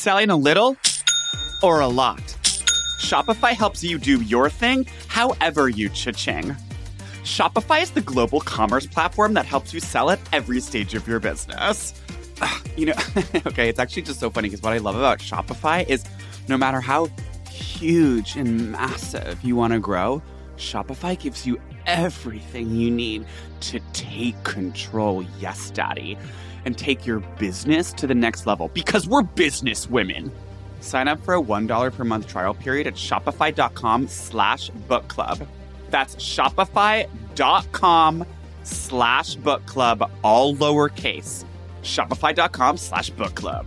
Selling a little or a lot? Shopify helps you do your thing however you cha-ching. Shopify is the global commerce platform that helps you sell at every stage of your business. You know, okay, it's actually just so funny because what I love about Shopify is no matter how huge and massive you want to grow, Shopify gives you everything you need to take control, yes, daddy, and take your business to the next level because we're business women. Sign up for a $1 per month trial period at shopify.com slash book club. That's shopify.com slash book club, all lowercase. Shopify.com slash book club.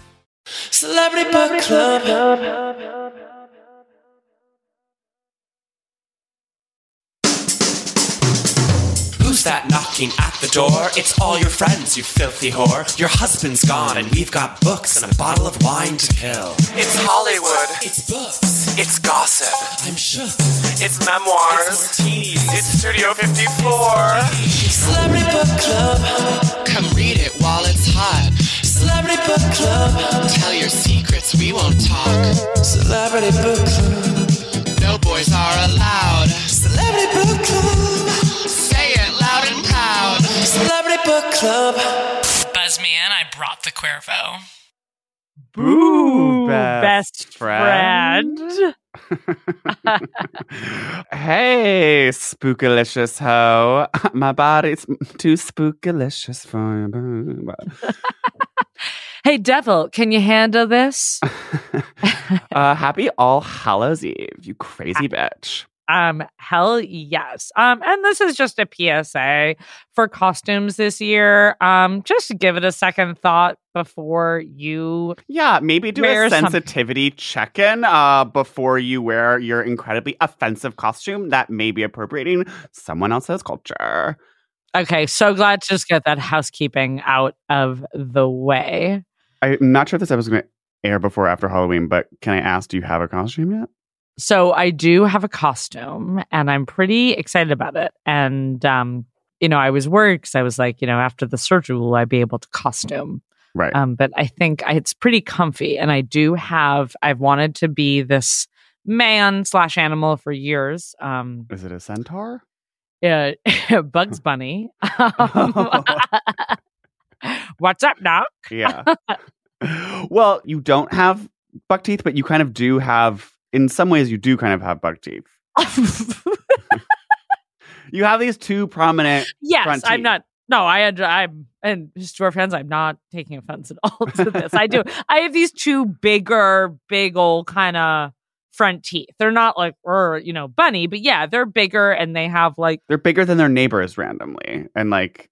Celebrity Book Club. Who's that knocking at the door? It's all your friends, you filthy whore. Your husband's gone, and we've got books and a bottle of wine to kill. It's Hollywood. It's books. It's gossip. I'm shook. It's memoirs. It's martinis. It's Studio 54. Celebrity Book Club. Come read it while it's hot. Celebrity Book Club. Tell your secrets, we won't talk. Celebrity Book Club. No boys are allowed. Celebrity Book Club. Say it loud and proud. Celebrity Book Club. Buzz me in. I brought the Cuervo. Boo, best friend. hey, spookalicious hoe. My body's too spookalicious for you. Hey, Devil, can you handle this? uh, happy All Hallows Eve, you crazy bitch. Um, hell yes. Um, and this is just a PSA for costumes this year. Um, just give it a second thought before you. Yeah, maybe do a sensitivity check in uh, before you wear your incredibly offensive costume that may be appropriating someone else's culture. Okay, so glad to just get that housekeeping out of the way. I'm not sure if this episode's going to air before or after Halloween, but can I ask, do you have a costume yet? So I do have a costume and I'm pretty excited about it. And, um, you know, I was worried because I was like, you know, after the surgery, will I be able to costume? Right. Um, but I think I- it's pretty comfy. And I do have, I've wanted to be this man slash animal for years. Um, Is it a centaur? yeah, Bugs Bunny. Um, What's up, Doc? Yeah. well, you don't have buck teeth, but you kind of do have, in some ways, you do kind of have buck teeth. You have these two prominent. yes, I'm not. No, I I'm and just to our friends, I'm not taking offense at all to this. I do. I have these two bigger, big old kind of front teeth. They're not like or you know bunny, but yeah, they're bigger and they have like They're bigger than their neighbors randomly. And like,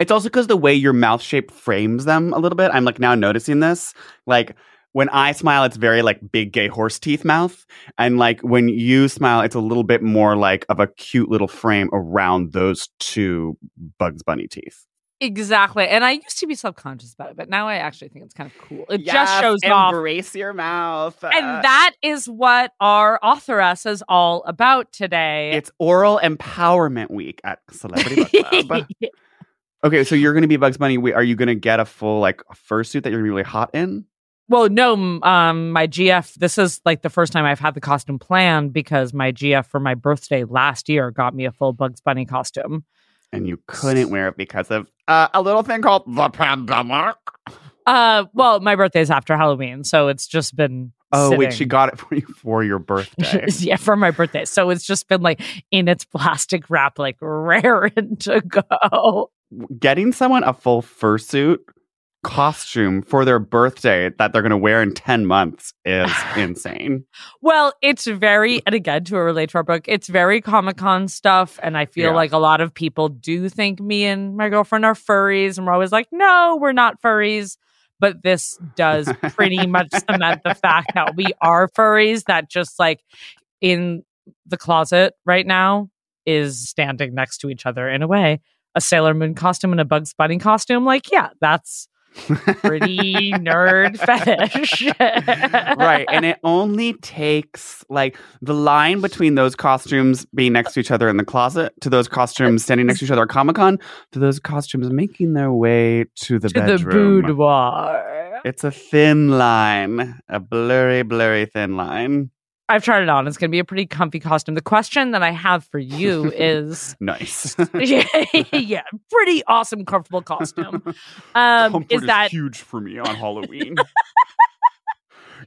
it's also because the way your mouth shape frames them a little bit. I'm like now noticing this. Like, when I smile, it's very like big gay horse teeth mouth. And like when you smile, it's a little bit more like of a cute little frame around those two Bugs Bunny teeth. exactly. And I used to be subconscious about it, but now I actually think it's kind of cool. It just Yes, shows off. Embrace your mouth. Uh, And that is what our authoress is all about today. It's Oral Empowerment Week at Celebrity Book Club. okay, so you're going to be Bugs Bunny. Are you going to get a full like a fursuit that you're going to be really hot in? Well, no, um, my GF. This is like the first time I've had the costume planned because my GF for my birthday last year got me a full Bugs Bunny costume. And you couldn't wear it because of uh, a little thing called the pandemic. Uh, well, my birthday's after Halloween, so it's just been. Oh wait, she got it for you for your birthday. yeah, for my birthday. So it's just been like in its plastic wrap, like raring to go. Getting someone a full fursuit costume for their birthday that they're going to wear in 10 months is insane. Well, it's very, and again, to relate to our book, it's very Comic Con stuff. And I feel Yeah. like a lot of people do think me and my girlfriend are furries. And we're always like, no, we're not furries. But this does pretty much cement the fact that we are furries, that just like in the closet right now is standing next to each other in a way. A Sailor Moon costume and a Bugs Bunny costume. Like, yeah, that's pretty nerd fetish. right. And it only takes like the line between those costumes being next to each other in the closet to those costumes standing next to each other at Comic Con to those costumes making their way to the to the boudoir. It's a thin line, a blurry, blurry thin line. I've tried it on. It's going to be a pretty comfy costume. The question that I have for you is Nice. yeah, yeah, pretty awesome, comfortable costume. Um, Comfort is that huge for me on Halloween?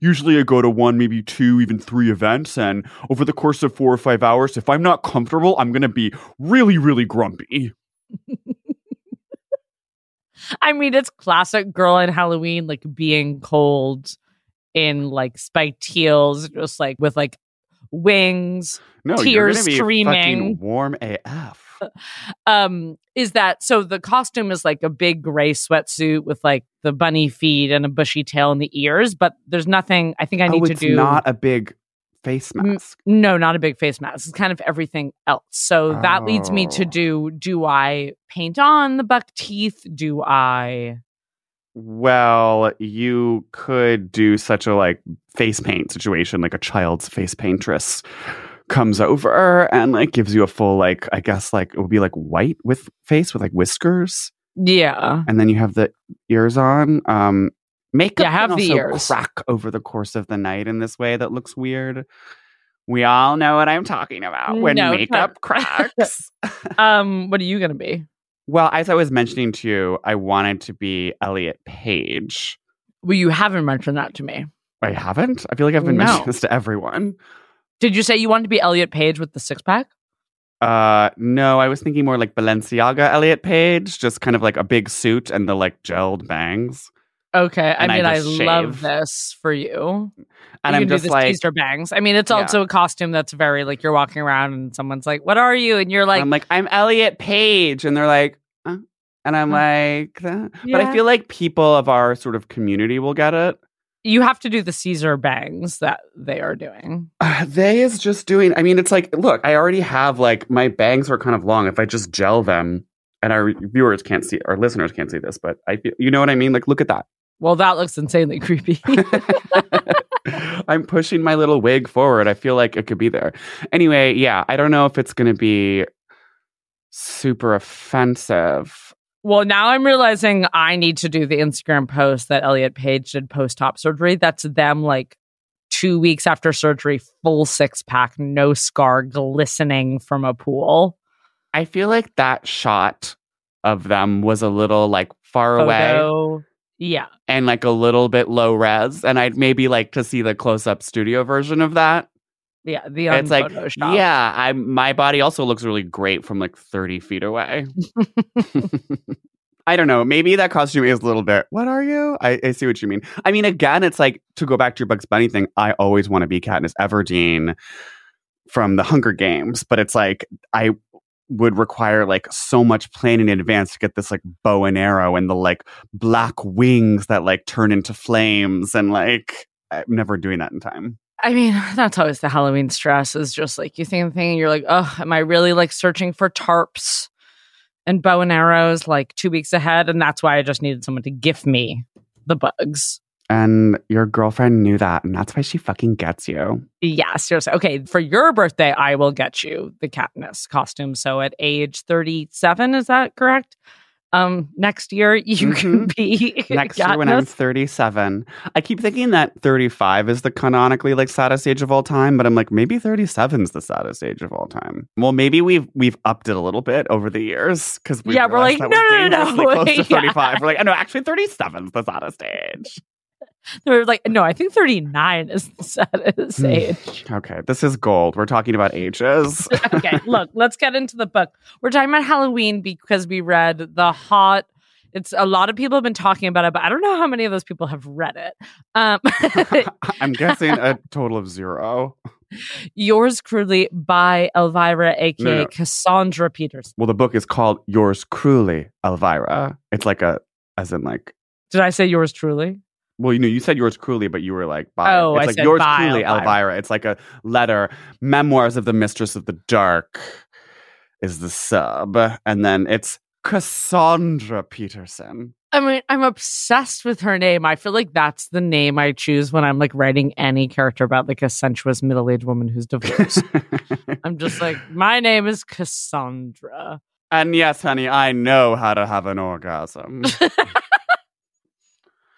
Usually I go to one, maybe two, even three events, and over the course of four or five hours, if I'm not comfortable, I'm gonna be really, really grumpy. I mean, it's classic girl in Halloween, like being cold in like spiked heels, just like with like wings. No, you're Tears be streaming. fucking warm AF. Um, is that so? The costume is like a big gray sweatsuit with like the bunny feet and a bushy tail and the ears, but there's nothing. I think I need oh, to do not a big face mask. No, not a big face mask. It's kind of everything else. So that leads me to Oh. do do I paint on the buck teeth? Do I Well, you could do such a like face paint situation, like a child's face paintress comes over and like gives you a full like I guess like it would be like white with face with like whiskers, Yeah. and then you have the ears on. Um, makeup Yeah, have can the also ears. crack over the course of the night in this way that looks weird. We all know what I'm talking about when No, makeup cracks. Um, what are you gonna be? Well, as I was mentioning to you, I wanted to be Elliot Page. Well, you haven't mentioned that to me. I haven't. I feel like I've been No. mentioning this to everyone. Did you say you wanted to be Elliot Page with the six pack? Uh, no, I was thinking more like Balenciaga Elliot Page, just kind of like a big suit and the like gelled bangs. Okay. I And I mean, I, love this for you. And you I'm just like, teaser bangs. I mean, it's Yeah. also a costume that's very like you're walking around and someone's like, "What are you?" and you're like, I'm like, I'm Elliot Page, and they're like, uh, and I'm Huh. like, that. but I feel like people of our sort of community will get it. you have to do the Caesar bangs that they are doing. Uh, they is just doing. I mean, it's like, look, I already have like my bangs are kind of long. If I just gel them, and our viewers can't see, our listeners can't see this, but I feel, you know what I mean? Like, look at that. Well, that looks insanely creepy. I'm pushing my little wig forward. I feel like it could be there. Anyway, yeah, I don't know if it's going to be super offensive. well, now I'm realizing I need to do the Instagram post that Elliot Page did post op surgery. That's them like two weeks after surgery, full six pack, no scar, glistening from a pool. I feel like that shot of them was a little like far away Photo. Yeah. and like a little bit low res. And I'd maybe like to see the close up studio version of that. Yeah. The it's like, yeah, I my body also looks really great from like 30 feet away. I don't know. Maybe that costume is a little bit. What are you? I, I see what you mean. I mean, again, it's like to go back to your Bugs Bunny thing. I always want to be Katniss Everdeen from the Hunger Games, but it's like I would require like so much planning in advance to get this like bow and arrow and the like black wings that like turn into flames and like I'm never doing that in time. I mean, that's always the Halloween stress is just like you think the thing and you're like, oh, am I really like searching for tarps and bow and arrows like two weeks ahead? And that's why I just needed someone to gift me the bugs. And your girlfriend knew that, and that's why she fucking gets you. Yeah, seriously. Okay, for your birthday, I will get you the Katniss costume. So at age 37, is that correct? Um, next year you can be Next year when I'm 37. I keep thinking that 35 is the canonically like saddest age of all time, but I'm like maybe 37 is the saddest age of all time. Well, maybe we've we've upped it a little bit over the years because we Yeah, we're like, no, no, no, no. close to Yeah. 35. We're like, oh, no, actually 37 is the saddest age. They're like, no, I think 39 is the saddest Hmm. age. Okay, this is gold. We're talking about ages. okay, look, let's get into the book. We're talking about Halloween because we read the hot. It's a lot of people have been talking about it, but I don't know how many of those people have read it. Um, I'm guessing a total of zero. yours crudely by Elvira, aka no. Cassandra Peters. Well, the book is called Yours Cruelly, Elvira. It's like a, as in like, Did I say yours truly? Well, you know, you said yours cruelly, but you were like, by. Oh, it's I like said yours by cruelly, Elvira. Elvira. It's like a letter, memoirs of the Mistress of the Dark is the sub, and then it's Cassandra Peterson. I mean, I'm obsessed with her name. I feel like that's the name I choose when I'm like writing any character about like a sensuous middle aged woman who's divorced. I'm just like, my name is Cassandra. and yes, honey, I know how to have an orgasm.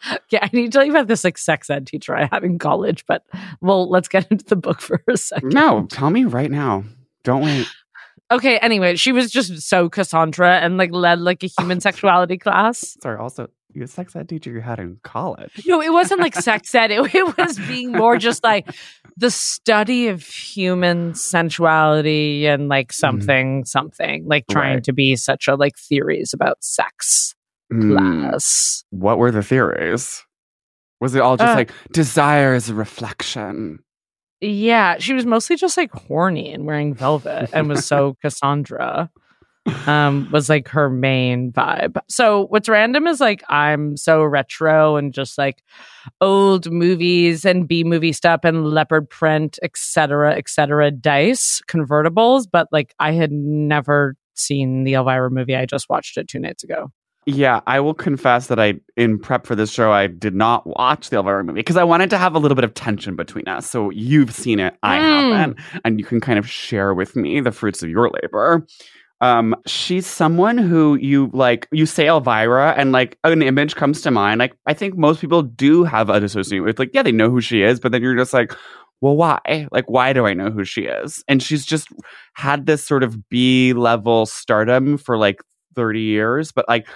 Yeah, I need to tell you about this like sex ed teacher I had in college, but well, let's get into the book for a second. no, tell me right now. Don't wait. Okay, anyway, she was just so Cassandra and like led like a human sexuality class. Sorry, also, you a sex ed teacher you had in college. No, it wasn't like sex ed. It, it was being more just like the study of human sensuality and like mm-hmm. something, something, like trying Right. to be such a like theories about sex Hmm. class. What were the theories? Was it all just Uh, like desire is a reflection? Yeah, she was mostly just like horny and wearing velvet and was so Cassandra. Um, was like her main vibe. So what's random is like I'm so retro and just like old movies and B movie stuff and leopard print, etc., etc. dice convertibles, but like I had never seen the Elvira movie. I just watched it two nights ago. Yeah, I will confess that I, in prep for this show, I did not watch the Elvira movie because I wanted to have a little bit of tension between us. So you've seen it, I Mm. haven't, and you can kind of share with me the fruits of your labor. Um, she's someone who you like. You say Elvira, and like an image comes to mind. Like I think most people do have a association with, like, yeah, they know who she is, but then you're just like, well, why? Like, why do I know who she is? And she's just had this sort of B level stardom for like 30 years, but like.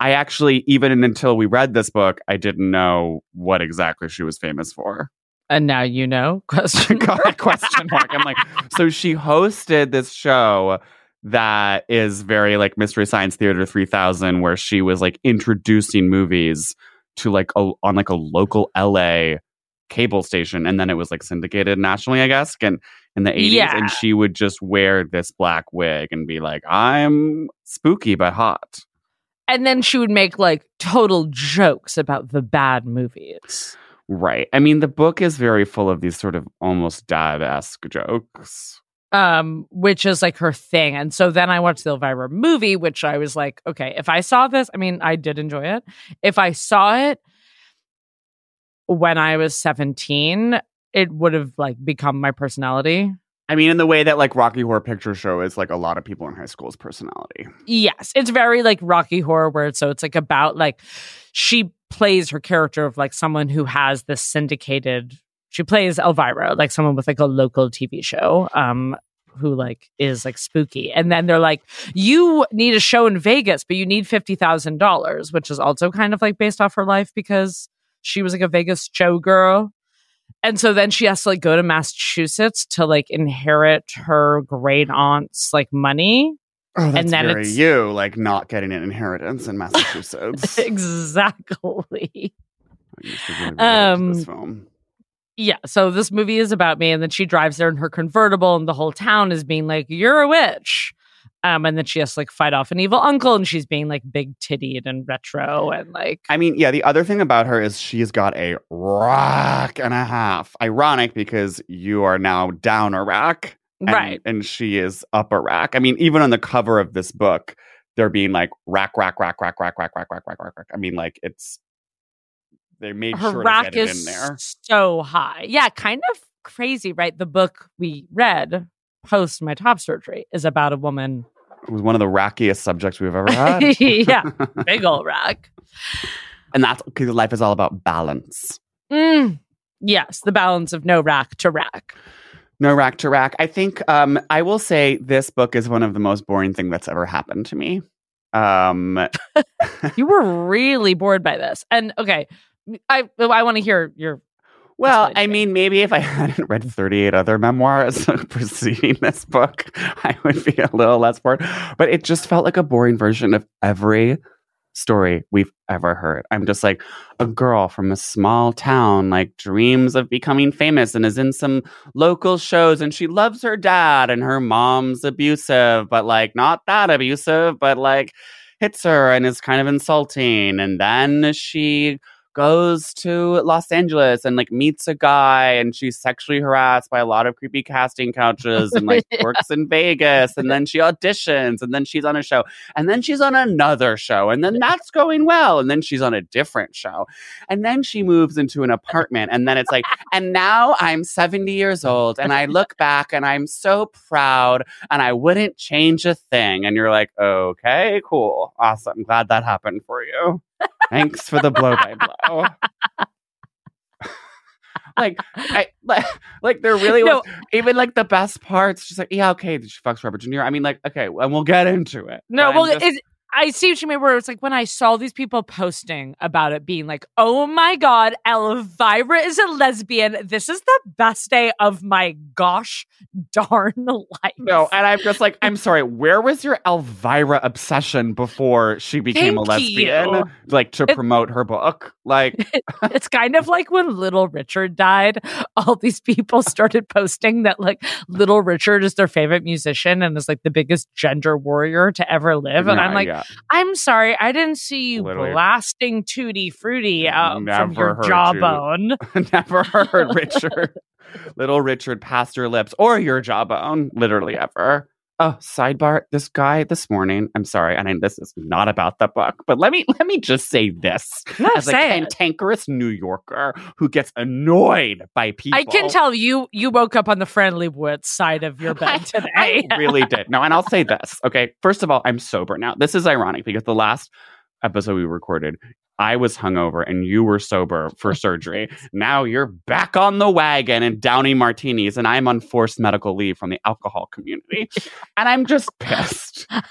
I actually, even until we read this book, I didn't know what exactly she was famous for. And now you know. Question. God, question mark. I'm like, so she hosted this show that is very like Mystery Science Theater 3000, where she was like introducing movies to like a, on like a local LA cable station, and then it was like syndicated nationally, I guess, and in the 80s. Yeah. And she would just wear this black wig and be like, I'm spooky but hot. And then she would make like total jokes about the bad movies. Right. I mean, the book is very full of these sort of almost dad esque jokes. Um, which is like her thing. And so then I watched the Elvira movie, which I was like, okay, if I saw this, I mean, I did enjoy it. If I saw it when I was 17, it would have like become my personality. I mean, in the way that like Rocky Horror Picture Show is like a lot of people in high school's personality. Yes, it's very like Rocky Horror, where it's, so it's like about like she plays her character of like someone who has this syndicated. She plays Elvira, like someone with like a local TV show, um, who like is like spooky. And then they're like, you need a show in Vegas, but you need fifty thousand dollars, which is also kind of like based off her life because she was like a Vegas showgirl. And so then she has to like go to Massachusetts to like inherit her great aunt's like money. Oh, that's then it's- you, like not getting an inheritance in Massachusetts. exactly. I used to really Um, this film. Yeah. So this movie is about me, and then she drives there in her convertible, and the whole town is being like, "You're a witch." Um, and then she has to like fight off an evil uncle, and she's being like big tittied and retro, and like, I mean, yeah, the other thing about her is she's got a rack and a half. Ironic because you are now down a rack. and- right. And she is up a rack. I mean, even on the cover of this book, they're being like rack, rack, rack, rack, rack, rack, rack, rack, rack, rack, rack. I mean, like it's they made Her sure rack to get it is in there. so high. Yeah, kind of crazy, right? The book we read post my top surgery is about a woman It was one of the rackiest subjects we've ever had. yeah, big old rack. and that's because life is all about balance. Mm, yes, the balance of no rack to rack. No rack to rack. I think um, I will say this book is one of the most boring thing that's ever happened to me. Um, You were really bored by this, and okay, I I want to hear your. Well, I mean, maybe if I hadn't read 38 other memoirs preceding this book, I would be a little less bored. But it just felt like a boring version of every story we've ever heard. I'm just like a girl from a small town, like dreams of becoming famous and is in some local shows and she loves her dad and her mom's abusive, but like not that abusive, but like hits her and is kind of insulting. And then she goes to Los Angeles and like meets a guy and she's sexually harassed by a lot of creepy casting couches and like Yeah. works in Vegas and then she auditions and then she's on a show and then she's on another show and then that's going well and then she's on a different show. And then she moves into an apartment and then it's like and now I'm 70 years old and I look back and I'm so proud and I wouldn't change a thing. And you're like okay cool. Awesome. Glad that happened for you thanks for the blow by blow. Like I like, like there really was even like the best parts just like yeah okay she fucks Robert De Niro. I mean like okay and we'll get into it No, well, just- it's, I see what you mean. Where it's like when I saw these people posting about it, being like, "Oh my god, Elvira is a lesbian. This is the best day of my gosh darn life." No, and I'm just like, I'm sorry, where was your Elvira obsession before she became a lesbian? you. Like to It- promote her book? Like, it's kind of like when Little Richard died. All these people started posting that like Little Richard is their favorite musician and is like the biggest gender warrior to ever live. And I'm like, yeah. I'm sorry, I didn't see you Literally. blasting Tutti Frutti out from Never your you. jawbone. never heard Richard, little Richard past your lips or your jawbone, literally ever. Oh, sidebar. This guy this morning. I'm sorry, I mean this is not about the book, but let me let me just say this No, as a say it. cantankerous New Yorker who gets annoyed by people. I can tell you you woke up on the friendly woods side of your bed today. I really did. No, and I'll say this. Okay. First of all, I'm sober now. This is ironic because the last episode we recorded, I was hungover and you were sober for surgery. Now you're back on the wagon and downing martinis, and I'm on forced medical leave from the alcohol community. And I'm just pissed. And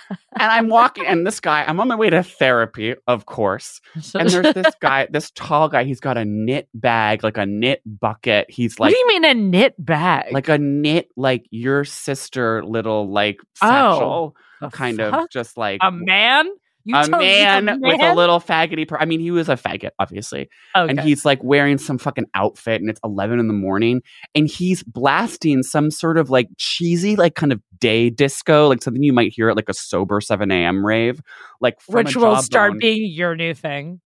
I'm walking, and this guy, I'm on my way to therapy, of course. And there's this guy, this tall guy, he's got a knit bag, like a knit bucket. He's like, what do you mean a knit bag? like a knit like your sister little like Oh, satchel The kind fuck? of just like a man? A told me man, with a little faggoty per- i mean he was a faggot obviously Okay. and he's like wearing some fucking outfit and it's 11 in the morning and he's blasting some sort of like cheesy like kind of day disco like something you might hear at like a sober 7 a.m rave like which a will start being your new thing.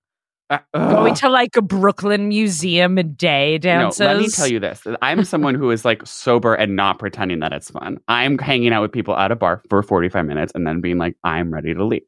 Uh, Going to like a Brooklyn museum and day dances. No, let me tell you this. I'm someone who is like sober and not pretending that it's fun. I'm hanging out with people at a bar for 45 minutes and then being like, I'm ready to leave.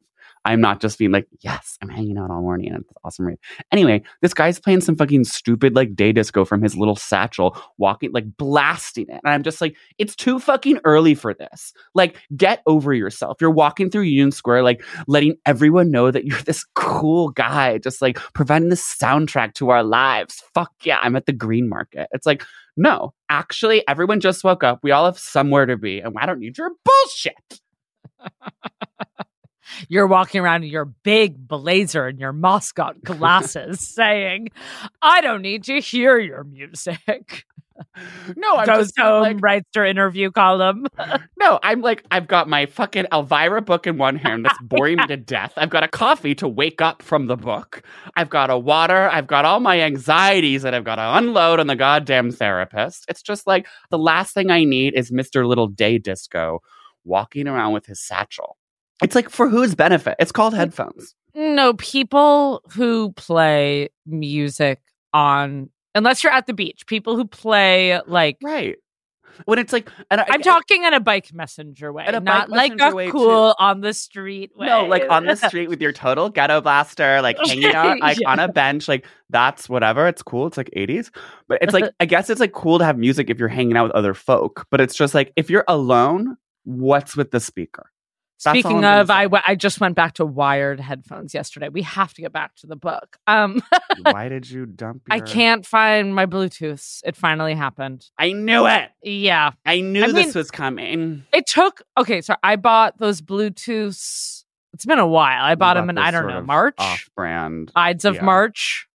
I'm not just being like, yes, I'm hanging out all morning and it's awesome rave. Anyway, this guy's playing some fucking stupid like day disco from his little satchel, walking like blasting it. And I'm just like, it's too fucking early for this. Like, get over yourself. You're walking through Union Square, like letting everyone know that you're this cool guy, just like providing the soundtrack to our lives. Fuck yeah, I'm at the green market. It's like, no, actually, everyone just woke up. We all have somewhere to be, and I don't need your bullshit. You're walking around in your big blazer and your Moscot glasses saying, I don't need to hear your music. No, I'm Goes just home, like, writes her interview column. no, I'm like, I've got my fucking Elvira book in one hand that's boring me to death. I've got a coffee to wake up from the book. I've got a water. I've got all my anxieties that I've got to unload on the goddamn therapist. It's just like the last thing I need is Mr. Little Day Disco walking around with his satchel. It's like for whose benefit? It's called headphones. No, people who play music on, unless you're at the beach, people who play like, Right. When it's like, and I, I'm talking in a bike messenger way, not like a way, cool on the street way. No, like on the street with your total ghetto blaster, like hanging out like Yeah. on a bench, like that's whatever. It's cool. It's like 80s. But it's like I guess it's like cool to have music if you're hanging out with other folk. But it's just like if you're alone, what's with the speaker? That's Speaking of, I, say. just went back to wired headphones yesterday. We have to get back to the book. Um, Why did you dump? I can't find my Bluetooth. It finally happened. I knew it. Yeah, I knew I this mean- was coming. it took. Okay, so I bought those Bluetooths. It's been a while. I bought them in I don't know March, Off-brand. Ides of yeah. March.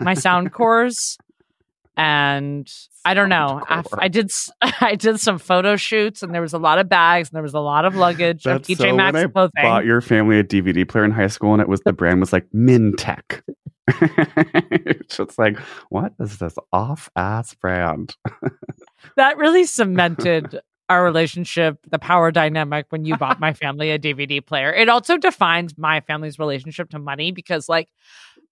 My sound cores, and I don't know. I. I did. I did some photo shoots, and there was a lot of bags, and there was a lot of luggage of That's TJ so Maxx when I clothing. bought your family a DVD player in high school, and it was the brand was like Mintech. it's just like, what is this off ass brand? that really cemented our relationship, the power dynamic when you bought my family a DVD player. It also defines my family's relationship to money because, like,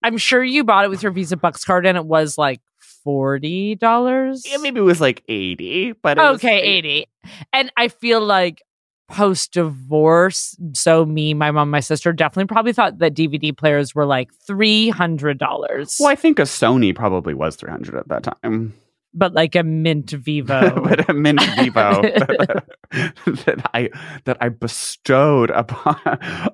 I'm sure you bought it with your Visa Buxx card and it was like forty dollars. Yeah, maybe it was like eighty, but it was okay, eighty. And I feel like post divorce, so me, my mom, my sister definitely probably thought that DVD players were like three hundred dollars. Well, I think a Sony probably was three hundred at that time. But like a Mint Vivo. but a Mint Vivo that I that I bestowed upon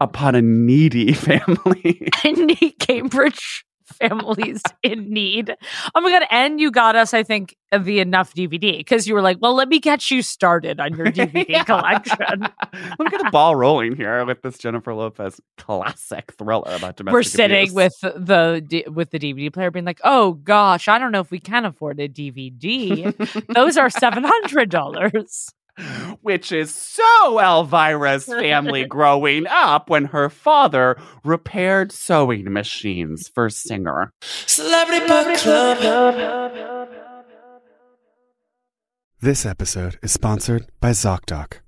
upon a needy family. need Cambridge families in need. Oh my god! And you got us, I think, the enough DVD because you were like, "Well, let me get you started on your DVD Yeah. collection." Let me get a ball rolling here with this Jennifer Lopez classic thriller about domestic We're sitting abuse. with the with the DVD player, being like, "Oh gosh, I don't know if we can afford a DVD. Those are seven hundred dollars." Which is so Elvira's family growing up when her father repaired sewing machines for Singer. Celebrity Book Club. This episode is sponsored by ZocDoc.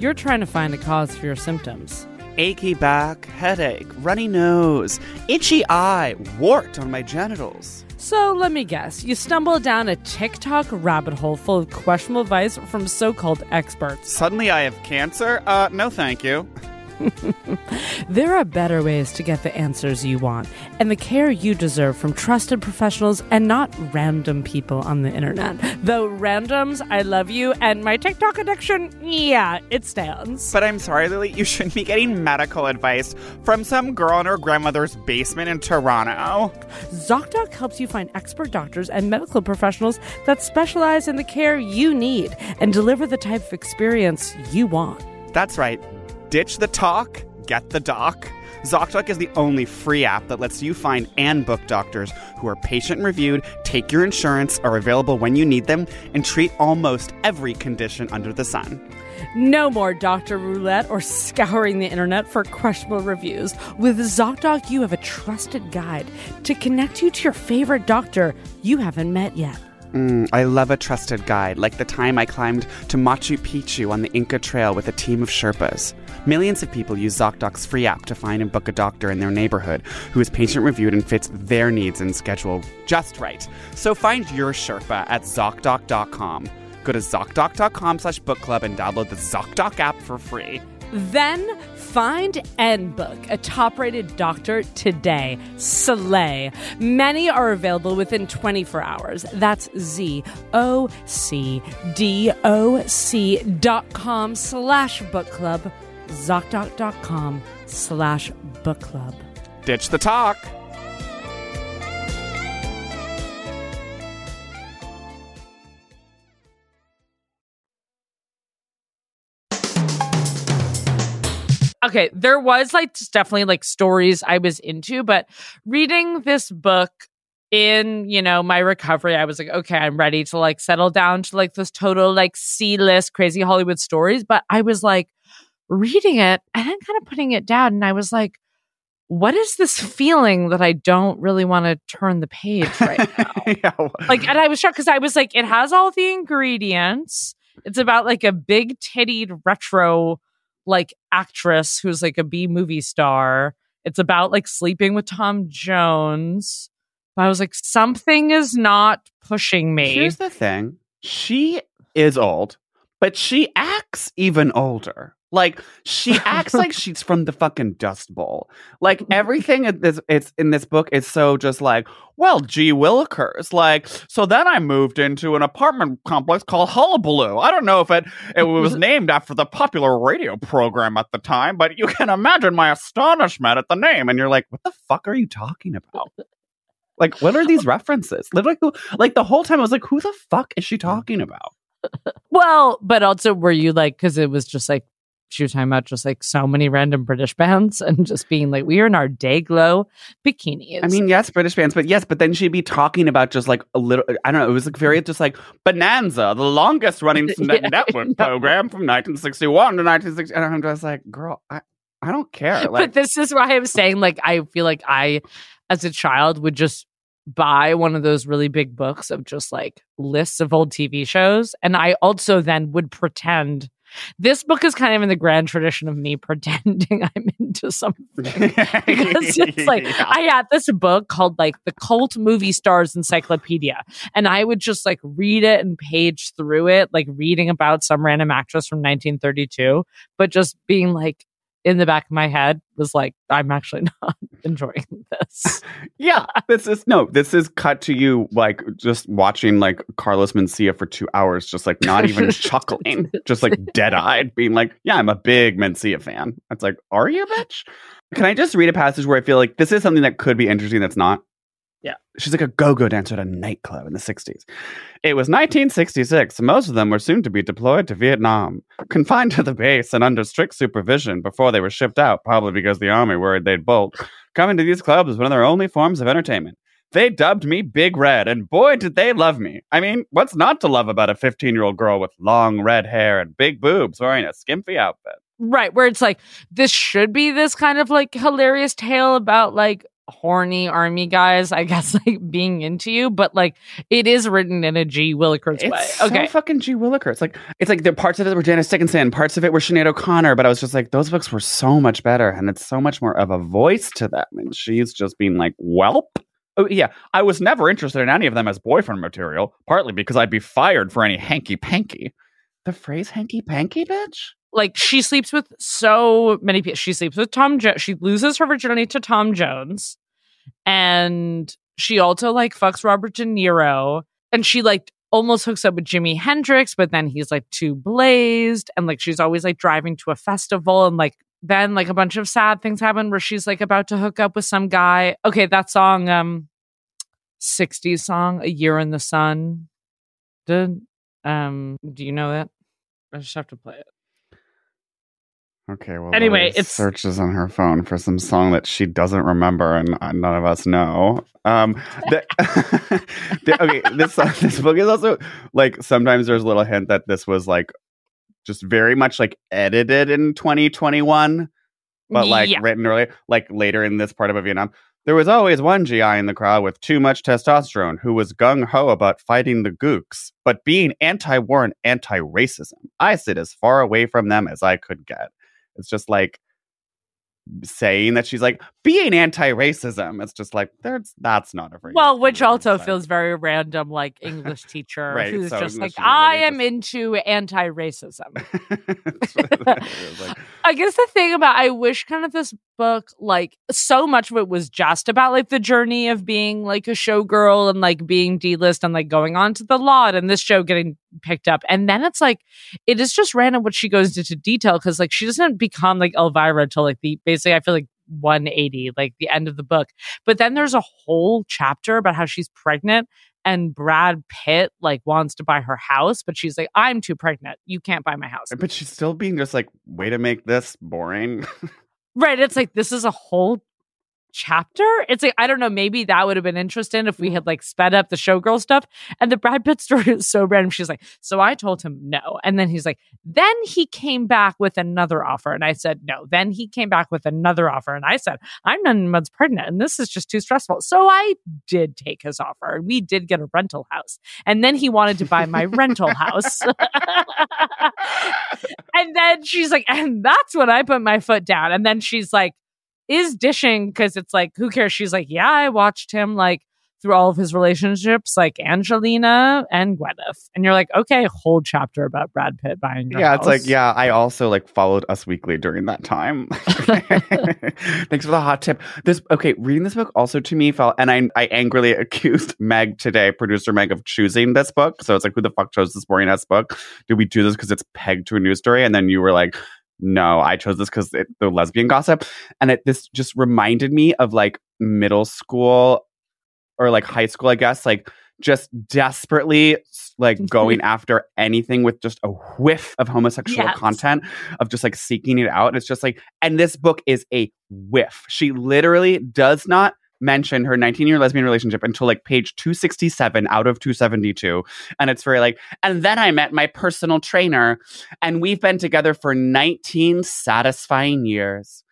You're trying to find a cause for your symptoms. Achy back, headache, runny nose, itchy eye, wart on my genitals. So let me guess, you stumble down a TikTok rabbit hole full of questionable advice from so-called experts. Suddenly I have cancer? Uh, no thank you. There are better ways to get the answers you want and the care you deserve from trusted professionals and not random people on the internet. Though randoms, I love you, and my TikTok addiction, yeah, it stands. But I'm sorry, Lily, you shouldn't be getting medical advice from some girl in her grandmother's basement in Toronto. ZocDoc helps you find expert doctors and medical professionals that specialize in the care you need and deliver the type of experience you want. That's right. Ditch the talk, get the doc. ZocDoc is the only free app that lets you find and book doctors who are patient reviewed, take your insurance, are available when you need them, and treat almost every condition under the sun. No more doctor roulette or scouring the internet for questionable reviews. With ZocDoc, you have a trusted guide to connect you to your favorite doctor you haven't met yet. Mm, I love a trusted guide, like the time I climbed to Machu Picchu on the Inca Trail with a team of Sherpas. Millions of people use ZocDoc's free app to find and book a doctor in their neighborhood who is patient reviewed and fits their needs and schedule just right. So find your Sherpa at ZocDoc.com. Go to ZocDoc.com slash book club and download the ZocDoc app for free. Then find and book a top rated doctor today. Slay. Many are available within 24 hours. That's Z O C D O C dot com slash book club. ZocDoc.com slash book club. Ditch the talk. okay there was like definitely like stories i was into but reading this book in you know my recovery i was like okay i'm ready to like settle down to like this total like c-list crazy hollywood stories but i was like reading it and then kind of putting it down and i was like what is this feeling that i don't really want to turn the page right now? Yeah, like and i was shocked because i was like it has all the ingredients. It's about like a big tittied retro like actress who's like a b movie star. It's about like sleeping with tom jones. But i was like something is not pushing me. Here's the thing. She is old, but she acts even older. Like she acts like she's from the fucking Dust Bowl. Like everything in this it's in this book is so just like, well, gee willikers. Like, so then I moved into an apartment complex called Hullabaloo. I don't know if it it was named after the popular radio program at the time, but you can imagine my astonishment at the name. And you're like, what the fuck are you talking about? Like, what are these references? Literally, like the whole time I was like, who the fuck is she talking about? Well, but also were you like because it was just like she was talking about just like so many random British bands and just being like we are in our Day-Glo bikinis. I mean, yes, British bands, but yes, but then she'd be talking about just like a little. I don't know. It was like very just like Bonanza, the longest running Yeah, network no. program from 1961 to 1960. And I'm just like, girl, I, I don't care. but this is why I'm saying like I feel like I as a child would just buy one of those really big books of just like lists of old TV shows and I also then would pretend this book is kind of in the grand tradition of me pretending I'm into something because it's like Yeah. I had this book called like the Cult Movie Stars Encyclopedia, and I would just like read it and page through it, like reading about some random actress from 1932, but just being like in the back of my head was like, I'm actually not enjoying this. Yeah, this is no. This is cut to you like just watching like Carlos Mencia for two hours, just like not even chuckling, just like dead eyed, being like, "Yeah, I'm a big Mencia fan." It's like, are you, a bitch? Can I just read a passage where I feel like this is something that could be interesting that's not? Yeah. She's like a go-go dancer at a nightclub in the 60s. It was 1966. Most of them were soon to be deployed to Vietnam, confined to the base and under strict supervision before they were shipped out, probably because the army worried they'd bolt. Coming to these clubs was one of their only forms of entertainment. They dubbed me Big Red, and boy, did they love me. I mean, what's not to love about a 15 year old girl with long red hair and big boobs wearing a skimpy outfit? right. Where it's like, this should be this kind of like hilarious tale about like horny army guys, I guess, like being into you, but like it is written in a G. Willikers way. It's Okay. so fucking G. Williker. It's like it's like the parts of it were Janice Dickinson, parts of it were Sinead O'Connor, but I was just like, those books were so much better, and it's so much more of a voice to them. And she's just being like, Welp. Oh yeah, I was never interested in any of them as boyfriend material, partly because I'd be fired for any hanky panky. The phrase hanky panky, bitch? Like she sleeps with so many people. She sleeps with Tom Jones. She loses her virginity to Tom Jones, and she also like fucks Robert De Niro, and she like almost hooks up with Jimi Hendrix, but then he's like too blazed, and like she's always like driving to a festival, and like then like a bunch of sad things happen where she's like about to hook up with some guy. Okay, that song, um, '60s song, "A Year in the Sun." Did um, do you know that? I just have to play it. Okay, well, Anyway, it's- searches on her phone for some song that she doesn't remember, and uh, none of us know. Um, the, the- okay, this uh, this book is also like sometimes there's a little hint that this was like just very much like edited in 2021, but like Yeah. written earlier, like later in this part of Vietnam. There was always one GI in the crowd with too much testosterone who was gung ho about fighting the gooks, but being anti war and anti racism. I sit as far away from them as I could get. It's just like saying that she's like being anti-racism. It's just like there's that's not a phrase. Well, which also feels very random, like English teacher Right, who's so just English like, I am into anti-racism. That's what it is, like, I guess the thing about I wish kind of this book, like so much of it was just about like the journey of being like a showgirl and like being D-list and like going on to the lot and this show getting picked up. And then it's like it is just random what she goes into detail because like she doesn't become like Elvira till like the basically I feel like 180, like the end of the book. But then there's a whole chapter about how she's pregnant and Brad Pitt like wants to buy her house, but she's like, I'm too pregnant. You can't buy my house. but she's still being just like, way to make this boring. Right. It's like this is a whole chapter. It's like I don't know. Maybe that would have been interesting if we mm-hmm. had like sped up the showgirl stuff. And the Brad Pitt story is so random. She's like, so I told him no, and then he's like, then he came back with another offer, and I said no. Then he came back with another offer, and I said I'm nine months pregnant, and this is just too stressful. So I did take his offer, and we did get a rental house, and then he wanted to buy my rental house. then she's like, and that's when I put my foot down. And then she's like, is dishing because it's like, who cares? She's like, yeah, I watched him like through all of his relationships, like Angelina and Gwyneth. And you're like, okay, whole chapter about Brad Pitt buying Yeah, it's like, yeah, I also like followed Us Weekly during that time. Thanks for the hot tip. This okay, reading this book also to me felt and I I angrily accused Meg today, producer Meg, of choosing this book. So it's like, who the fuck chose this boring ass book? Did we do this because it's pegged to a news story? And then you were like, no, I chose this because the lesbian gossip. And it this just reminded me of like middle school or like high school, I guess, like just desperately like mm-hmm. going after anything with just a whiff of homosexual Yes. content of just like seeking it out. And it's just like, and this book is a whiff. She literally does not mention her 19 year lesbian relationship until like page 267 out of 272. And it's very like, and then I met my personal trainer and we've been together for 19 satisfying years.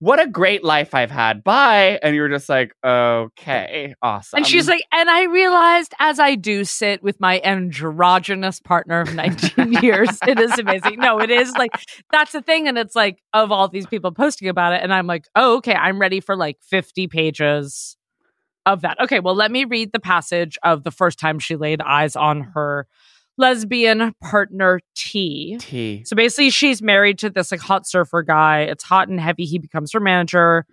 What a great life I've had. Bye. And you're just like, okay, awesome. And she's like, and I realized as I do sit with my androgynous partner of 19 years, it is amazing. No, it is like, that's the thing. And it's like, of all these people posting about it. And I'm like, oh, okay, I'm ready for like 50 pages of that. Okay, well, let me read the passage of the first time she laid eyes on her lesbian partner, T. T. So basically, she's married to this like hot surfer guy. It's hot and heavy. He becomes her manager.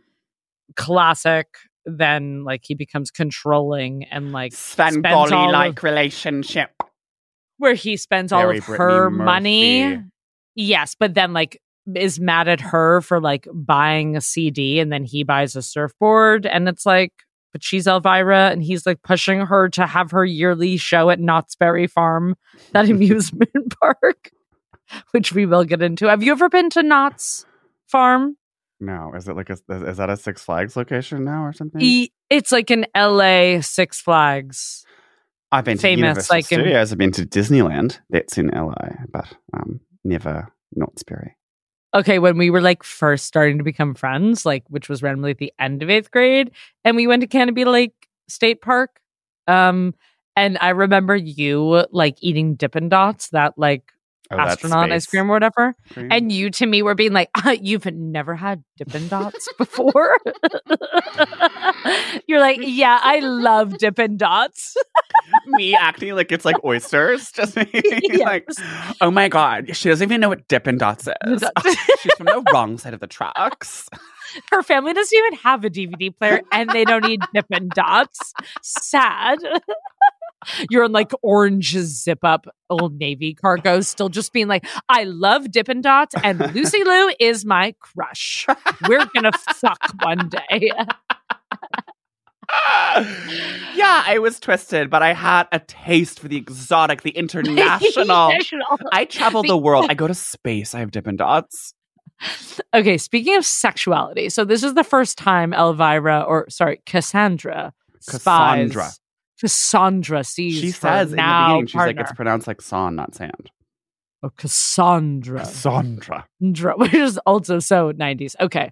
Classic. Then like he becomes controlling and like spends all like relationship. where he spends all Very of Brittany her Murphy. money. Yes, but then like is mad at her for like buying a CD and then he buys a surfboard and it's like but she's Elvira and he's like pushing her to have her yearly show at Knott's Berry Farm, that amusement park, which we will get into. Have you ever been to Knott's Farm? No, is it like a is that a Six Flags location now or something? E- it's like an LA Six Flags. I've been to famous, Universal like in- Studios. I've been to Disneyland. That's in LA, but um, never Knott's Berry. Okay, when we were like first starting to become friends, like which was randomly at the end of eighth grade, and we went to Canobie Lake State Park. Um, and I remember you like eating Dippin' Dots, that like Oh, astronaut ice cream or whatever. cream? And you to me were being like, "Uh, "You've never had Dippin' Dots before." You're like, "Yeah, I love Dippin' Dots." me acting like it's like oysters, just me Yes. like, oh my god, she doesn't even know what Dippin' Dots is. She's from the wrong side of the tracks. Her family doesn't even have a DVD player, and they don't eat Dippin' Dots. Sad. You're in like orange zip up old navy cargo, still just being like, I love Dippin' Dots, and Lucy Liu is my crush. We're gonna fuck one day. yeah, I was twisted, but I had a taste for the exotic, the international. International. I travel the world. I go to space. I have Dippin' Dots. Okay, speaking of sexuality, so this is the first time Elvira, or sorry, Cassandra, spies- Cassandra. Sees. She says in the now beginning, she's like, it's pronounced like son, not sand. Oh, Cassandra. Cassandra. Cassandra, which is also so 90s. Okay.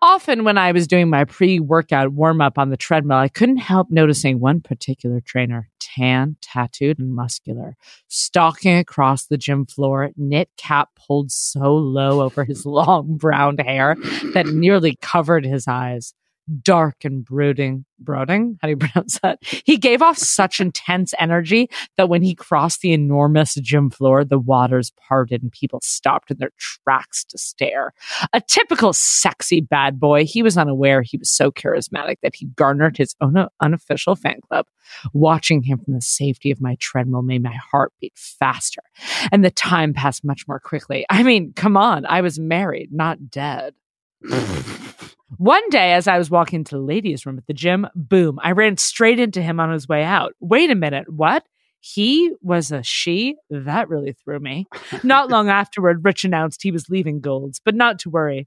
Often when I was doing my pre workout warm up on the treadmill, I couldn't help noticing one particular trainer, tan, tattooed, and muscular, stalking across the gym floor, knit cap pulled so low over his long brown hair that nearly covered his eyes. Dark and brooding, brooding. How do you pronounce that? He gave off such intense energy that when he crossed the enormous gym floor, the waters parted and people stopped in their tracks to stare. A typical sexy bad boy, he was unaware he was so charismatic that he garnered his own unofficial fan club. Watching him from the safety of my treadmill made my heart beat faster, and the time passed much more quickly. I mean, come on, I was married, not dead. One day, as I was walking to the ladies' room at the gym, boom, I ran straight into him on his way out. Wait a minute, what? He was a she? That really threw me. Not long afterward, Rich announced he was leaving Golds, but not to worry.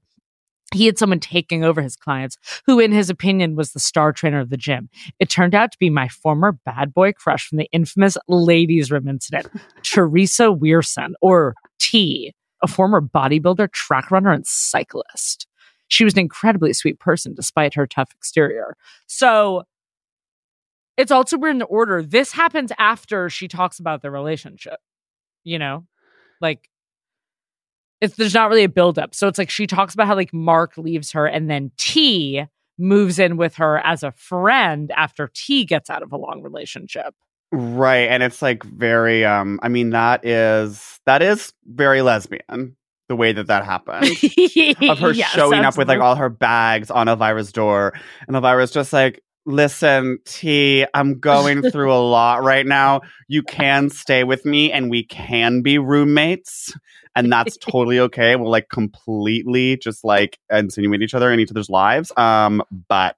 He had someone taking over his clients, who, in his opinion, was the star trainer of the gym. It turned out to be my former bad boy crush from the infamous ladies' room incident, Teresa Wierson, or T, a former bodybuilder, track runner, and cyclist. She was an incredibly sweet person despite her tough exterior. So it's also weird in the order. This happens after she talks about the relationship, you know? Like it's there's not really a buildup. So it's like she talks about how like Mark leaves her and then T moves in with her as a friend after T gets out of a long relationship. Right. And it's like very um I mean that is that is very lesbian the way that that happened. of her Yes, showing up with like all her bags on Elvira's door and Elvira's just like Listen, T, I'm going through a lot right now. You can stay with me and we can be roommates. And that's totally okay. We'll like completely just like insinuate each other in each other's lives. Um, but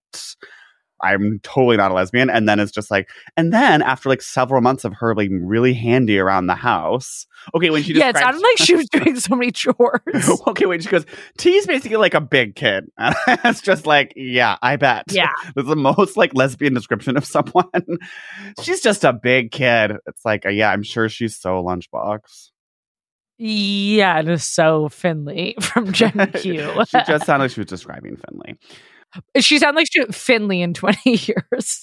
I'm totally not a lesbian. And then it's just like, and then after like several months of her being really handy around the house. Okay, when she yeah, it sounded like she was doing so many chores. okay, wait. She goes, T's basically like a big kid. And it's just like, yeah, I bet. Yeah. That's the most like lesbian description of someone. she's just a big kid. It's like, uh, yeah, I'm sure she's so lunchbox. Yeah, it is so Finley from Gen Q. she just sounded like she was describing Finley. She sounds like she Finley in 20 years.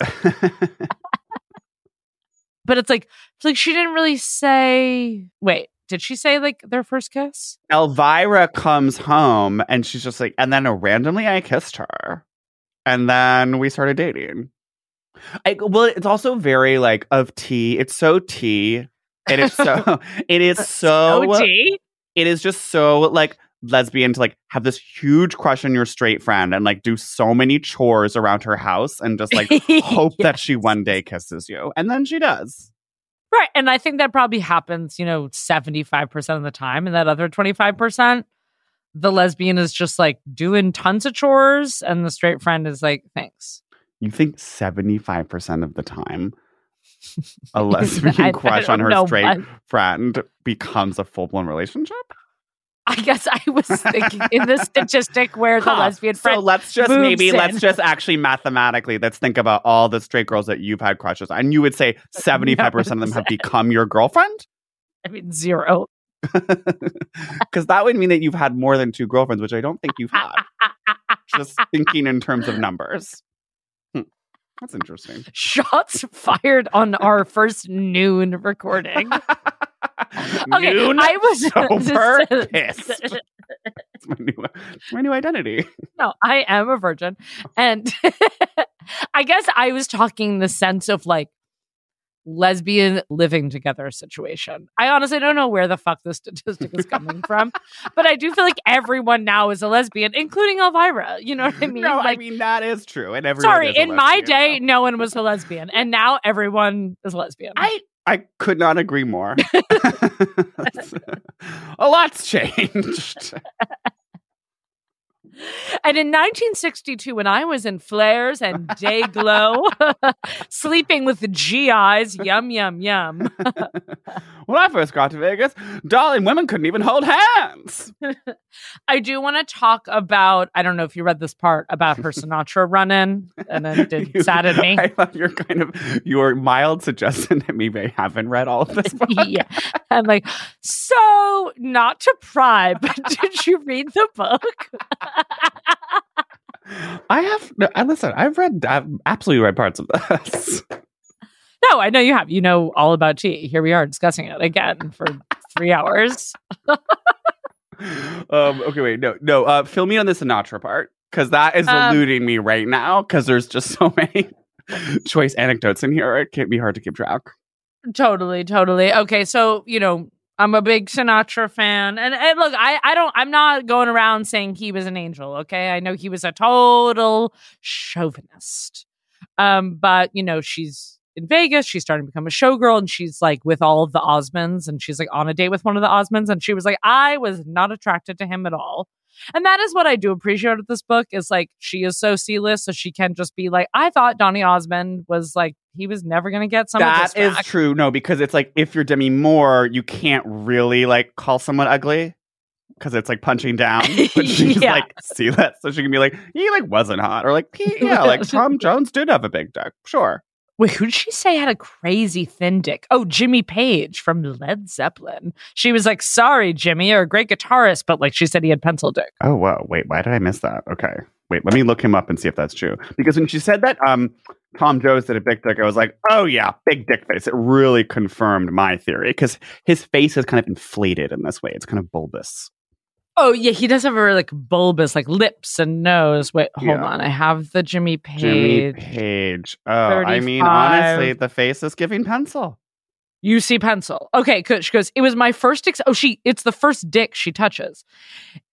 But it's like it's like she didn't really say wait, did she say like their first kiss? Elvira comes home and she's just like, and then uh, randomly I kissed her. And then we started dating. I, well, it's also very like of tea. It's so tea. It's so, it is so, OG? it is just so like lesbian to like have this huge crush on your straight friend and like do so many chores around her house and just like hope that she one day kisses you. And then she does. Right. And I think that probably happens, you know, 75% of the time. And that other 25%, the lesbian is just like doing tons of chores. And the straight friend is like, thanks. You think 75% of the time a lesbian I crush on her straight but- friend becomes a full blown relationship? I guess I was thinking in the statistic where the Huh. lesbian friend. So let's just maybe in. let's just actually mathematically let's think about all the straight girls that you've had crushes on. And you would say 75% of them have become your girlfriend? I mean, zero. Because that would mean that you've had more than two girlfriends, which I don't think you've had. just thinking in terms of numbers. Hmm. That's interesting. Shots fired on our first noon recording. Okay, Noon I was sober pissed. It's my new, it's my new identity. no, I am a virgin. And I guess I was talking the sense of like lesbian living together situation. I honestly don't know where the fuck this statistic is coming from, but I do feel like everyone now is a lesbian, including Elvira. You know what I mean? no, I mean that is true, and everyone. sorry, in my day, now. no one was a lesbian, and now everyone is lesbian. I I could not agree more. a lot's changed. And in 1962, when I was in flares and Day-Glo, sleeping with the GIs, yum, yum, yum. when I first got to Vegas, darling, women couldn't even hold hands. I do want to talk about, I don't know if you read this part about her Sinatra run in, and then did You- sadden me. I love your kind of your mild suggestion that maybe I haven't read all of this book. yeah. I'm like, so not to pry, but did you read the book? I have. No, I listen. I've read. I've absolutely read parts of this. No, I know you have. You know all about tea. Here we are discussing it again for three hours. um. Okay. Wait. No. No. Uh. Fill me on the Sinatra part because that is Um, eluding me right now because there's just so many choice anecdotes in here. It can't be hard to keep track. Totally, totally. Okay, so you know, I'm a big Sinatra fan, and, and look, I I don't, I'm not going around saying he was an angel. Okay, I know he was a total chauvinist. Um, but you know, she's in Vegas. She's starting to become a showgirl, and she's like with all of the Osmonds, and she's like on a date with one of the Osmonds, and she was like, I was not attracted to him at all. And that is what I do appreciate with this book is like she is so C-list, so she can just be like, I thought Donny Osmond was like he was never gonna get some of this is back. true. No, because it's like if you're Demi Moore, you can't really like call someone ugly because it's like punching down. But she's Yeah. like, see that, so she can be like, he like wasn't hot, or like, yeah, like Tom Jones did have a big dick, sure. Wait, who did she say had a crazy thin dick? Oh, Jimmy Page from Led Zeppelin. She was like, sorry, Jimmy, you're a great guitarist, but like she said he had pencil dick. Oh wow, wait, why did I miss that? Okay, wait, let me look him up and see if that's true. Because when she said that, um, Tom Jones did a big dick, I was like, oh yeah, big dick face. It really confirmed my theory because his face is kind of inflated in this way. It's kind of bulbous. Oh yeah, he does have a very, like bulbous like lips and nose. Wait, hold Yeah. on. I have the Jimmy Page. Jimmy Page. Oh, I mean, honestly, the face is giving pencil. You see pencil. Okay, good. She goes, it was my first ex- oh she it's the first dick she touches.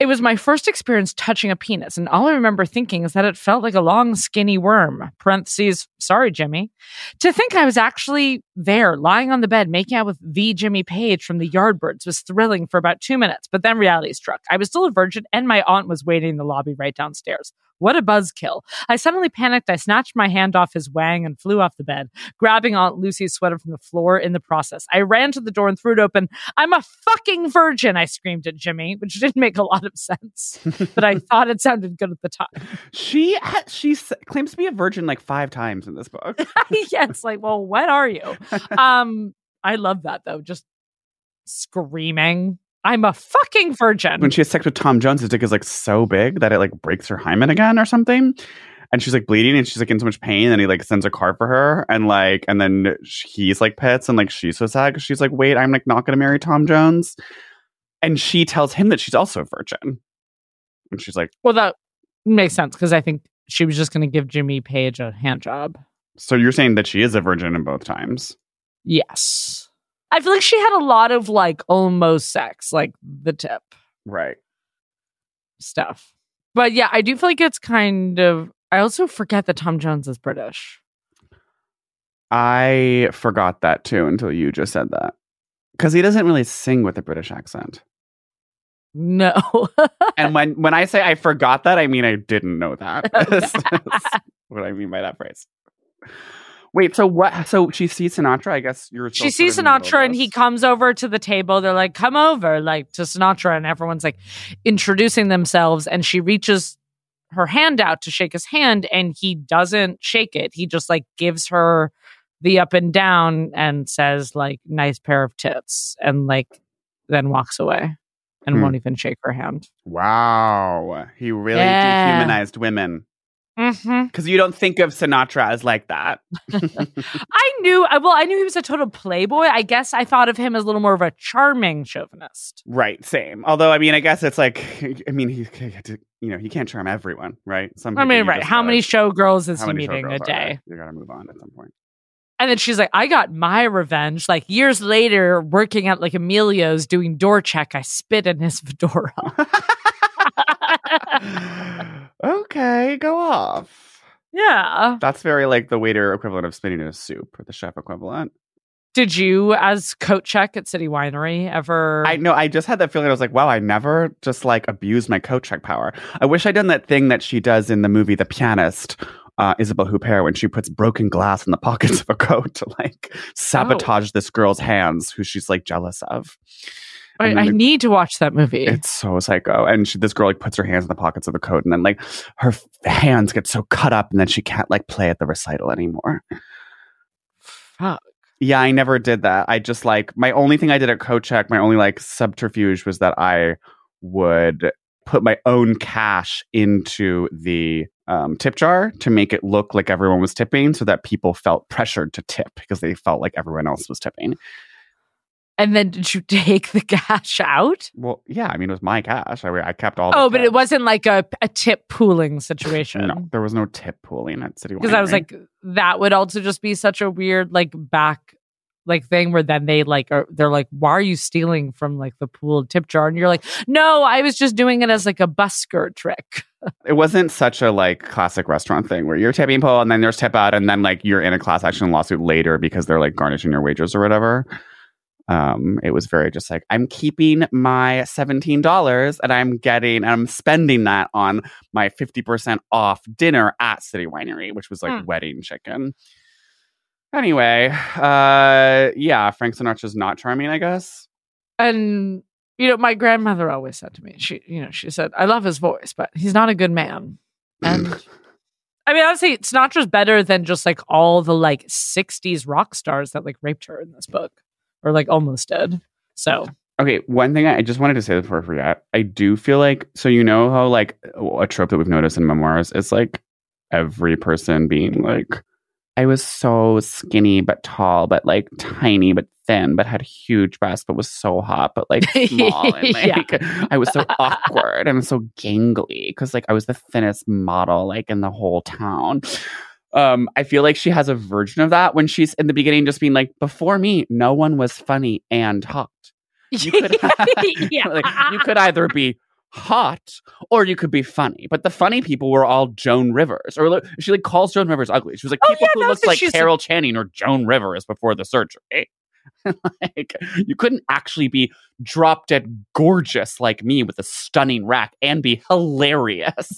It was my first experience touching a penis, and all I remember thinking is that it felt like a long, skinny worm. Parentheses, sorry, Jimmy. To think I was actually there, lying on the bed, making out with the Jimmy Page from the Yardbirds was thrilling for about two minutes, but then reality struck. I was still a virgin, and my aunt was waiting in the lobby right downstairs. What a buzzkill. I suddenly panicked. I snatched my hand off his wang and flew off the bed, grabbing Aunt Lucy's sweater from the floor in the process. I ran to the door and threw it open. I'm a fucking virgin, I screamed at Jimmy, which didn't make a lot of sense, but I thought it sounded good at the time. She ha- she s- claims to be a virgin like five times in this book. yeah, it's like, well, what are you? Um, I love that though, just screaming. I'm a fucking virgin. when she has sex with Tom Jones, his dick is like so big that it like breaks her hymen again or something. And she's like bleeding and she's like in so much pain. And he like sends a card for her. And like, and then he's like pits and like she's so sad because she's like, wait, I'm like not going to marry Tom Jones. And she tells him that she's also a virgin. And she's like, well, that makes sense because I think she was just going to give Jimmy Page a hand job. so you're saying that she is a virgin in both times? Yes. I feel like she had a lot of like almost sex, like the tip Right. stuff. But yeah, I do feel like it's kind of. I also forget that Tom Jones is British. I forgot that too until you just said that. Because he doesn't really sing with a British accent. No. and when when I say I forgot that, I mean I didn't know that. That's what I mean by that phrase. Wait, so what? So she sees Sinatra. I guess you're. she still sees sort of in the middle Sinatra and he comes over to the table. They're like, come over, like to Sinatra. And everyone's like introducing themselves. And she reaches her hand out to shake his hand and he doesn't shake it. He just like gives her the up and down and says, like, nice pair of tits. And like then walks away and Hmm. won't even shake her hand. Wow, he really Yeah. dehumanized women Mm-hmm. because you don't think of Sinatra as like that. I knew, I- well, I knew he was a total playboy. I guess I thought of him as a little more of a charming chauvinist. right, same. Although I mean, I guess it's like, I mean, he, you know, he can't charm everyone, right? Some. I mean, right. How gotta- many showgirls is he meeting a day? You gotta move on at some point. And then she's like, I got my revenge. Like years later, working at like Emilio's doing door check, I spit in his fedora. okay, go off. yeah. That's very like the waiter equivalent of spinning in a soup, or the chef equivalent. Did you, as coat check at City Winery, ever? I know. I just had that feeling. I was like, wow, I never just like abused my coat check power. I wish I'd done that thing that she does in the movie The Pianist, uh, Isabelle Huppert, when she puts broken glass in the pockets of a coat to like sabotage this girl's hands, who she's like jealous of. I, I the- need to watch that movie. It's so psycho. And she, this girl like puts her hands in the pockets of the coat, and then like her f- hands get so cut up, and then she can't like play at the recital anymore. Fuck. Yeah, I never did that. I just like my only thing I did at CoCheck, my only like subterfuge was that I would put my own cash into the um, tip jar to make it look like everyone was tipping, so that people felt pressured to tip because they felt like everyone else was tipping. And then did you take the cash out? Well, yeah, I mean it was my cash. I, I kept all. the Oh, but it wasn't like a, a tip pooling situation. No, there was no tip pooling at City because I was like, that would also just be such a weird like back like thing where then they like are they're like, why are you stealing from like the pooled tip jar? And you're like, no, I was just doing it as like a busker trick. it wasn't such a like classic restaurant thing where you're tipping pool and then there's tip out and then like you're in a class action lawsuit later because they're like garnishing your wages or whatever. Um, it was very just like I'm keeping my seventeen dollars and I'm getting and I'm spending that on my fifty percent off dinner at City Winery, which was like Hmm. wedding chicken. Anyway, uh, yeah, Frank Sinatra's not charming, I guess. And you know, my grandmother always said to me, she you know, she said, I love his voice, but he's not a good man. And I mean, honestly, Sinatra's better than just like all the like 60s rock stars that like raped her in this book or like almost dead. So, Okay, one thing I I just wanted to say before I forget. I do feel like so you know how like a trope that we've noticed in memoirs is like every person being like I was so skinny but tall, but like tiny but thin, but had huge breasts, but was so hot, but like small. And Yeah. I was so awkward and so gangly because like I was the thinnest model like in the whole town. Um, I feel like she has a version of that when she's in the beginning just being like, before me, no one was funny and hot. You could, yeah. like, you could either be hot or you could be funny. But the funny people were all Joan Rivers. Or like, she like calls Joan Rivers ugly. She was like, Oh, people yeah, who so like Carol Channing or Joan Rivers before the surgery. like you couldn't actually be drop dead gorgeous like me with a stunning rack and be hilarious.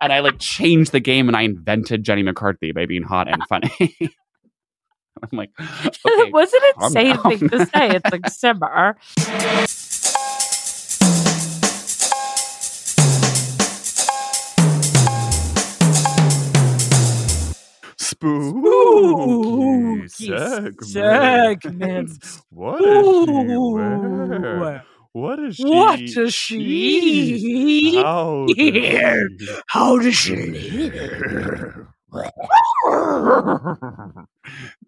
And I like changed the game and I invented Jenny McCarthy by being hot and funny. I'm like, okay, Wasn't it insane down. thing to say? It's like simmer. spooky Spooky segment. segments. What does she Ooh. What is she? What does she eat? How does she How does she live?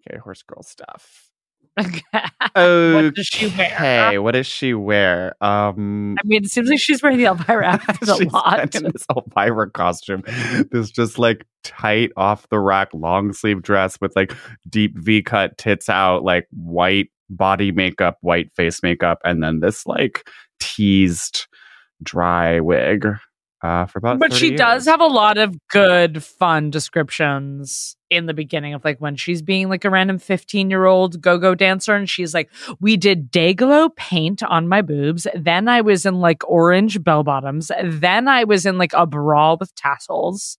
okay, horse girl stuff. Okay. What does she wear? what does she wear? Um, I mean, it seems like she's wearing the Elvira outfit a lot. in this Elvira costume. This just like tight off the rack long sleeve dress with like deep V cut tits out, like white body makeup, white face makeup, and then this like teased dry wig. Uh, for about But 30 she does have a lot of good, fun descriptions in the beginning of like when she's being like a random 15 year old go go dancer. And she's like, We did Day-Glo paint on my boobs. Then I was in like orange bell bottoms. Then I was in like a bra with tassels.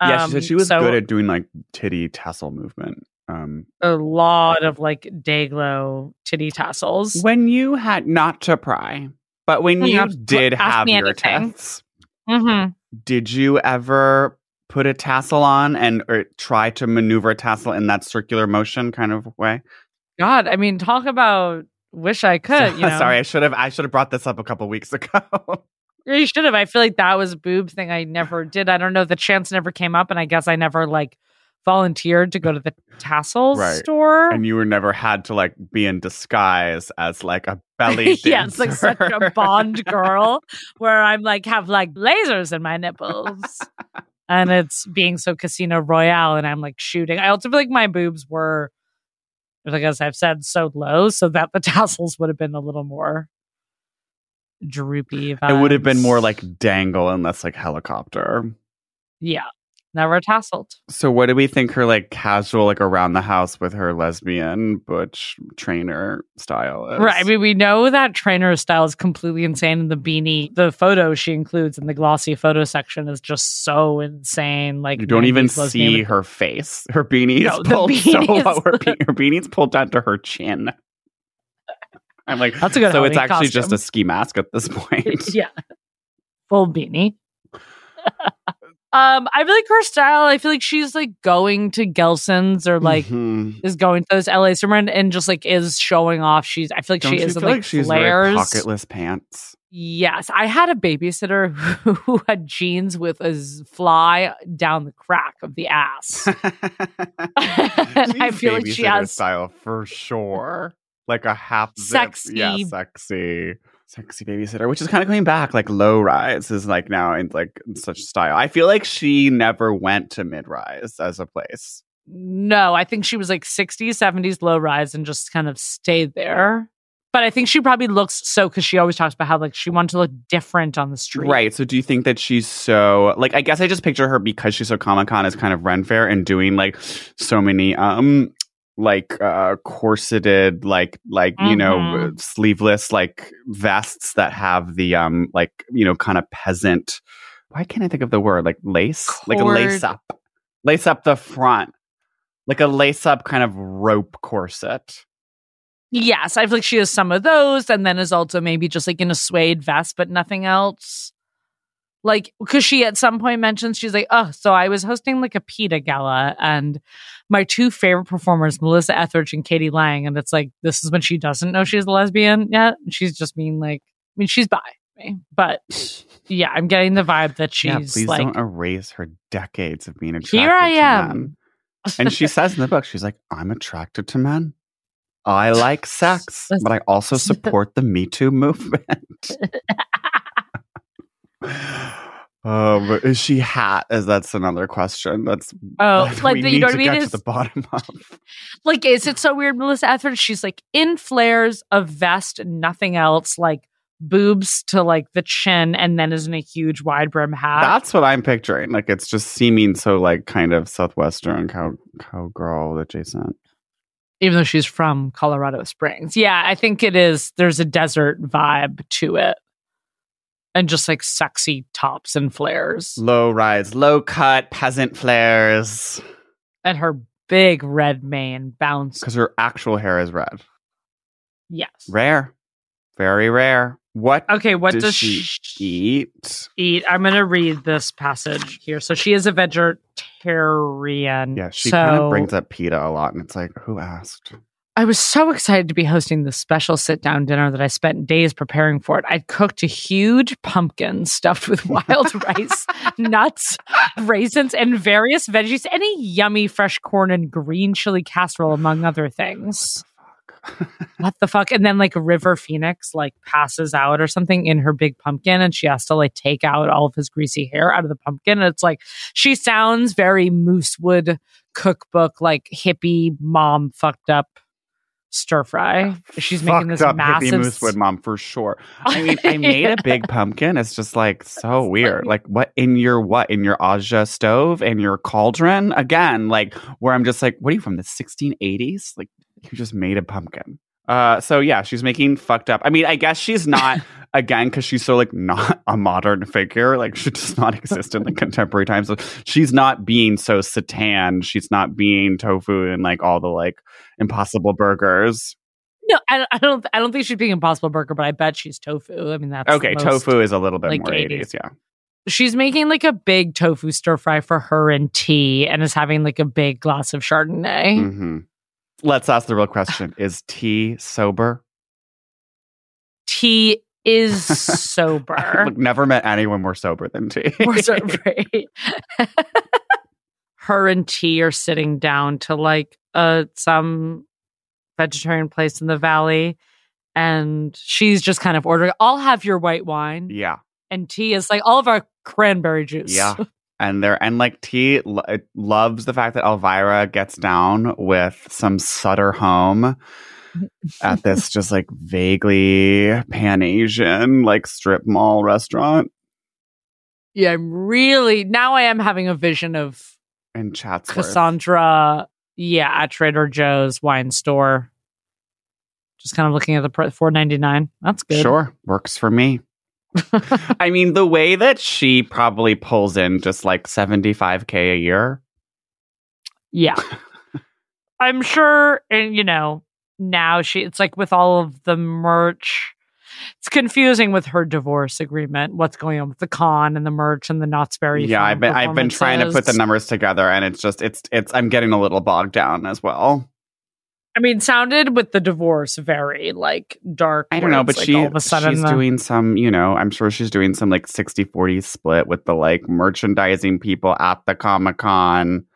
Yeah, she Um, said she was so good at doing like titty tassel movement. Um, a lot of like Day-Glo titty tassels. when you had not to pry, but when you Yeah, did have your anything. tits, hmm did you ever put a tassel on and or try to maneuver a tassel in that circular motion kind of way? God, I mean, talk about wish I could. You know? Sorry, I should have I should have brought this up a couple weeks ago. You should have. I feel like that was a boob thing I never did. I don't know. The chance never came up, and I guess I never like volunteered to go to the tassels Right. store. and you were never had to like be in disguise as like a belly dancer. yeah, it's like such a Bond girl where I'm like have like lasers in my nipples. and it's being so Casino Royale and I'm like shooting. I also feel like my boobs were like as I've said, so low, so that the tassels would have been a little more droopy. It would have been more like dangle and less like helicopter. Yeah. Never tasseled. So what do we think her like casual like around the house with her lesbian butch trainer style is? Right. I mean, we know that trainer style is completely insane. And the beanie, the photo she includes in the glossy photo section is just so insane. Like you don't even see with- her face. Her beanie No, pulled so low. Her, be- her beanie's pulled down to her chin. I'm like, That's a good so it's actually just a ski mask at this point. yeah. Full beanie. Um, I feel like her style, I feel like she's like going to Gelson's or like Mhm. is going to those LA summer and, and just like is showing off. She's I feel like Don't she is in feel like, like she's flares. pocketless pants? Yes, I had a babysitter who, who had jeans with a fly down the crack of the ass. and I feel like she has style for sure. Like a half zip. Sexy. yeah, sexy, sexy babysitter, which is kind of coming back. Like low rise is like now in like such style. I feel like she never went to mid rise as a place. no, I think she was like 60s, 70s low rise and just kind of stayed there. But I think she probably looks so because she always talks about how like she wanted to look different on the street. Right. So do you think that she's so like I guess I just picture her because she's so Comic Con as kind of Ren Fair and doing like so many um like uh corseted like like you know Mhm. sleeveless like vests that have the um like you know kind of peasant why can't I think of the word? Like lace? Like a lace up. Lace up the front. Like a lace up kind of rope corset. Yes, I feel like she has some of those, and then is also maybe just like in a suede vest, but nothing else. Like, because she at some point mentions she's like, oh, so I was hosting like a PETA gala, and my two favorite performers, Melissa Etheridge and k.d. lang, and it's like this is when she doesn't know she's a lesbian yet. She's just being like, I mean, she's bi, me, but yeah, I'm getting the vibe that she's yeah please like, don't erase her decades of being attracted here I to am. men. And she says in the book, she's like, I'm attracted to men. I like sex, but I also support the Me Too movement. Uh, but is she hat? Is that's another question? That's Oh, that like the- you need know what to I mean? get Is- to the bottom of. like, is it so weird, Melissa Etheridge? She's like in flares, a vest, nothing else, like boobs to like the chin, and then is in a huge wide brim hat. That's what I'm picturing. Like it's just seeming so like kind of southwestern cow cowgirl adjacent. even though she's from Colorado Springs. Yeah, I think it is. There's a desert vibe to it. And just like sexy tops and flares. Low rise, low cut, peasant flares. And her big red mane bounce. Because her actual hair is red. Yes. Rare. Very rare. What Okay, what does, does she, she eat? eat? I'm going to read this passage here. So she is a vegetarian. Yeah, she so kind of brings up PETA a lot, and it's like, who asked? I was so excited to be hosting this special sit down dinner that I spent days preparing for it. I cooked a huge pumpkin stuffed with wild rice, nuts, raisins, and various veggies, and a yummy fresh corn and green chili casserole, among other things. What the fuck? And then like River Phoenix like passes out or something in her big pumpkin and she has to like take out all of his greasy hair out of the pumpkin. And it's like she sounds very Moosewood cookbook, like hippie mom fucked up stir fry. Oh, She's making this up massive moosewood mom for sure. I mean, I made a big pumpkin. It's just like so weird. Like what in your what in your Aga stove and your cauldron again? Like where I'm just like, what are you from the 1680s? Like you just made a pumpkin. Uh, so yeah, she's making fucked up. I mean, I guess she's not again because she's so like not a modern figure. Like she does not exist in the contemporary times. So she's not being so seitan. She's not being tofu and like all the like impossible burgers. No, I, I don't. I don't think she's being Impossible Burger, but I bet she's tofu. I mean, that's Okay, most- tofu is a little bit like, more 80s. 80s, yeah. She's making like a big tofu stir fry for her and tea, and is having like a big glass of Chardonnay. hmm Let's ask the real question: Is tea sober? Tea is sober. Look, never met anyone more sober than tea. More sober. her and tea are sitting down to like uh some vegetarian place in the valley, and she's just kind of ordering. I'll have your white wine, yeah, and tea is like all of our cranberry juice. yeah. And there, and like T lo- uh, loves the fact that Elvira gets down with some Sutter home at this just like vaguely Pan Asian like strip mall restaurant Yeah, I'm really now. I am having a vision of in Chatsworth. Cassandra. Yeah, at Trader Joe's wine store. Just kind of looking at the four ninety nine. That's good. Sure, works for me. I mean, the way that she probably pulls in just like 75K a year. Yeah. I'm sure, and you know, now she, it's like with all of the merch, it's confusing with her divorce agreement. What's going on with the con and the merch and the Knott's Berry? Yeah, I've been I've been trying to put the numbers together and it's just it's it's I'm getting a little bogged down as well. I mean, sounded with the divorce very like dark. I don't know, but like, she all of a sudden she's the- doing some, you know, I'm sure she's doing some like 60-40 split with the like merchandising people at the Comic-Con.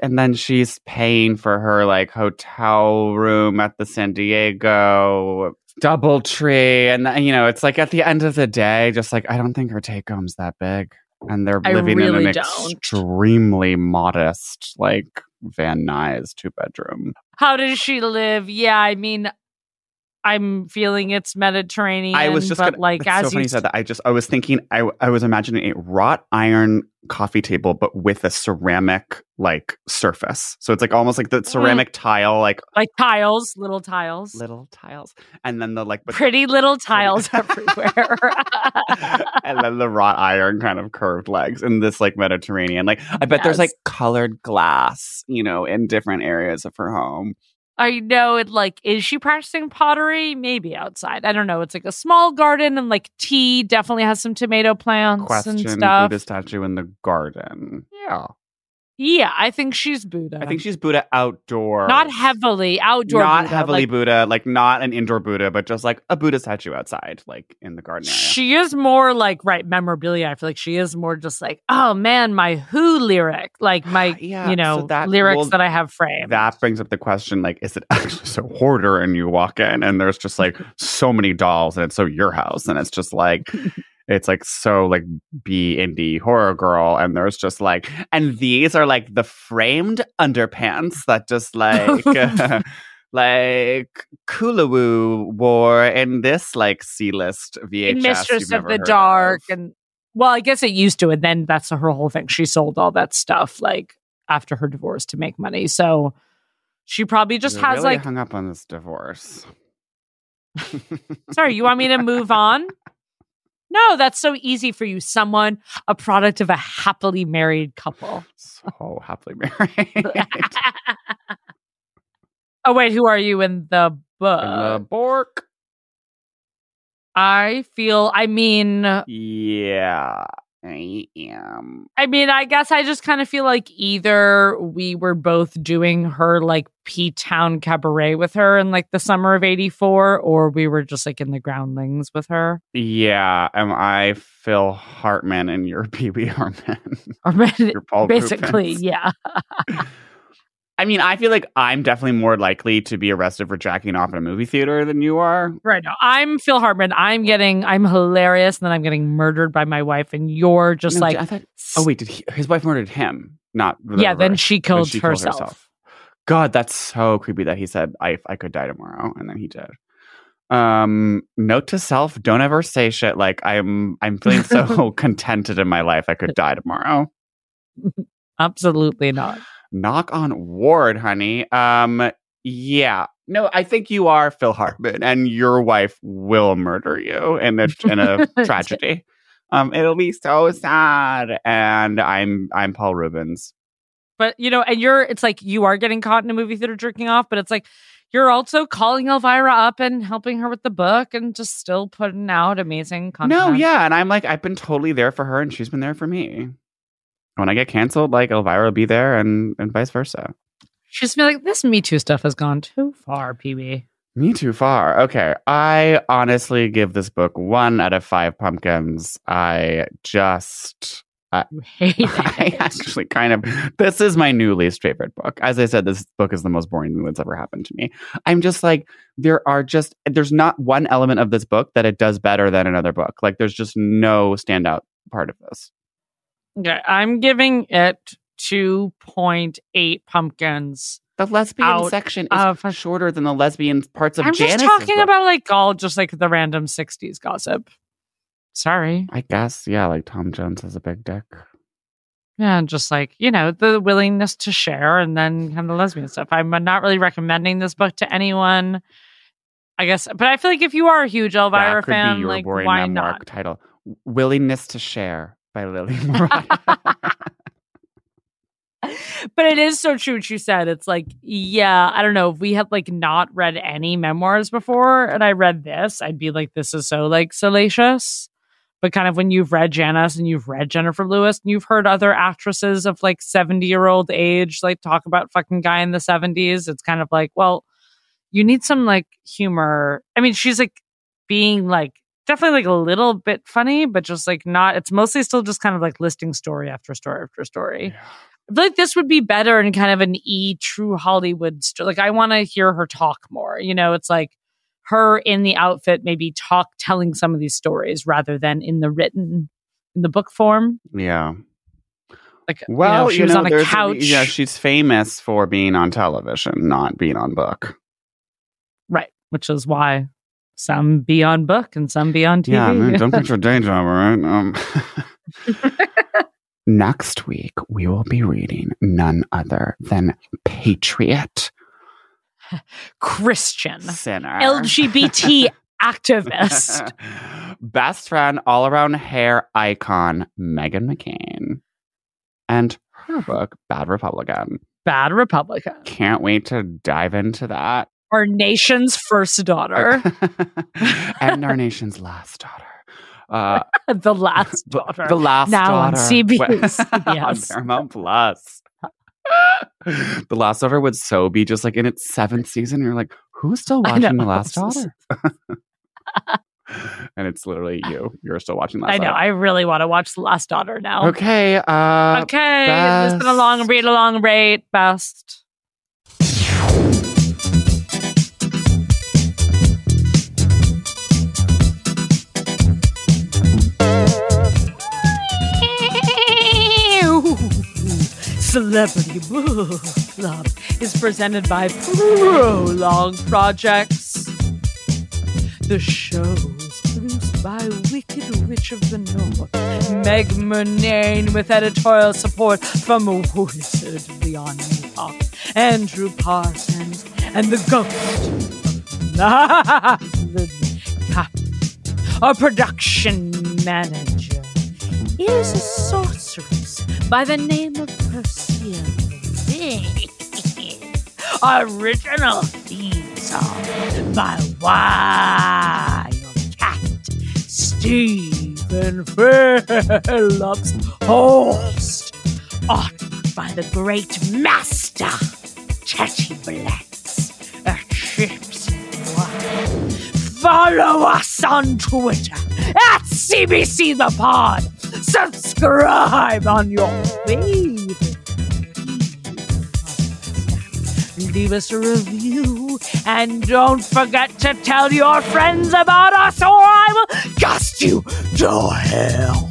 And then she's paying for her like hotel room at the San Diego double tree. And uh, you know, it's like at the end of the day, just like I don't think her take home's that big. And they're living really in an don't. extremely modest, like Van Nuys two bedroom. How does she live? Yeah, I mean, I'm feeling it's Mediterranean. I was just but gonna, like as so funny you said that. I just I was thinking I I was imagining a wrought iron coffee table, but with a ceramic like surface. So it's like almost like the mm-hmm. ceramic tile, like like tiles, little tiles, little tiles, and then the like pretty little tiles everywhere. and then the wrought iron kind of curved legs in this like Mediterranean. Like I bet there's like colored glass, you know, in different areas of her home. I know it. Like, is she practicing pottery? Maybe outside. I don't know. It's like a small garden, and like tea definitely has some tomato plants Question and stuff. Buddha statue in the garden. Yeah. Yeah, I think she's Buddha. I think she's Buddha outdoor. not heavily outdoor. not Buddha, heavily like, Buddha, like not an indoor Buddha, but just like a Buddha statue outside, like in the garden area. She is more like right memorabilia. I feel like she is more just like, oh man, my Who lyric, like my Yeah, you know so that- lyrics well, that I have framed. that brings up the question like is it actually so hoarder and you walk in and there's just like so many dolls and it's so your house and it's just like it's like so like b indie horror girl and there's just like and these are like the framed underpants that just like like Kulawu wore in this like C-list VHS In Mistress of the Dark, of. and well, I guess it used to, and then that's her whole thing. She sold all that stuff like after her divorce to make money. So she probably just You're has really like, hung up on this divorce. sorry, you want me to move on? No, that's so easy for you. Someone, a product of a happily married couple. so happily married. oh wait, who are you in the book? In the Bork. I feel. I mean, uh, Yeah, I am. Um I mean, I guess I just kind of feel like either we were both doing her like P Town cabaret with her in like the summer of '84, or we were just like in the groundlings with her. Yeah, am I Phil Hartman and you're Wee Hartman? Paul basically, Reubens. yeah. I mean, I feel like I'm definitely more likely to be arrested for jacking off in a movie theater than you are. Right now, I'm Phil Hartman. I'm getting, I'm hilarious, and then I'm getting murdered by my wife, and you're just No, like, I thought. Oh wait, did he, his wife murdered him? Not the yeah. Then she Then killed herself. God, that's so creepy that he said I I could die tomorrow, and then he did. Um, note to self: don't ever say shit like I'm. I'm feeling so contented in my life. I could die tomorrow. Absolutely not. Knock on ward, honey. Um, yeah. No, I think you are Phil Hartman, and your wife will murder you in a in a tragedy. Um, it'll be so sad, and I'm I'm Paul Reubens. But you know, and you're it's like you are getting caught in a movie theater jerking off, but it's like you're also calling Elvira up and helping her with the book and just still putting out amazing content. No, yeah, and I'm like I've been totally there for her, and she's been there for me. When I get canceled, like Elvira will be there, and and vice versa. She's been like, this Me Too stuff has gone too far, PB. Me too far. Okay. I honestly give this book one out of five pumpkins. I just hate I actually kind of this is my new least favorite book. As I said, this book is the most boring thing that's ever happened to me. I'm just like, there are just there's not one element of this book that it does better than another book. Like there's just no standout part of this. Okay, I'm giving it 2.8 pumpkins. The lesbian section is of- shorter than the lesbian parts of I'm Janice's just talking book. about like all just like the random 60s gossip. Sorry. I guess, yeah, like Tom Jones has a big dick. Yeah, and just like, you know, the willingness to share and then kind of lesbian stuff. I'm not really recommending this book to anyone. I guess, but I feel like if you are a huge Elvira fan, like, why not? title. Willingness to Share by Lily. But it is so true what you said. It's like, yeah, I don't know. If we had like not read any memoirs before and I read this, I'd be like, this is so like salacious. But kind of when you've read Janice and you've read Jennifer Lewis and you've heard other actresses of like 70 year old age like talk about fucking guy in the 70s, it's kind of like, well, you need some like humor. I mean, she's like being like definitely like a little bit funny, but just like not, it's mostly still just kind of like listing story after story after story. I feel like this would be better in kind of an e true Hollywood st- like I want to hear her talk more. You know, it's like her in the outfit maybe talk telling some of these stories rather than in the written in the book form. yeah. Like you know, Well, she you was know, on a couch. yeah, she's famous for being on television, not being on book. right, which is why some be on book and some be on TV. Yeah, man, don't put your day job, all right? Um, next week, we will be reading none other than Patriot Christian, Sinner. LGBT activist. Best friend, all around hair icon, Meghan McCain. And her book, Bad Republican. Bad Republican. Can't wait to dive into that. Our nation's first daughter. and our nation's last daughter. Uh, the last daughter. The last daughter. Now on daughter. CBS. on Yes. Paramount Plus. the Last Daughter would so be just like in its seventh season. You're like, who's still watching The. Last Daughter? and it's literally you. You're still watching Last Daughter. I know. Daughter. I really want to watch The Last Daughter now. Okay. Uh, Okay. It's been a long read, a long rate. Best. Celebrity Book Club is presented by Prologue Projects. The show is produced by Wicked Witch of the North, Meg Murnane, with editorial support from Wizard Beyond Talk, Andrew Parsons, and the ghost Our production manager is a sorceress by the name of Persephone. Original theme song by Wild Cat Stephen Phillips, host. Art by the great master Chetty Blitz at Chips. Follow us on Twitter at CBC The Pod. Subscribe on your favorite. Leave us a review and don't forget to tell your friends about us or I will cast you to hell.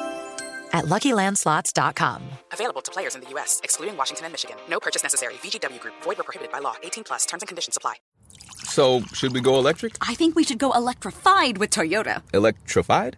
at luckylandslots.com. Available to players in the U.S., excluding Washington and Michigan. No purchase necessary. VGW Group, void were prohibited by law. 18 plus terms and conditions apply. So, should we go electric? I think we should go electrified with Toyota. Electrified?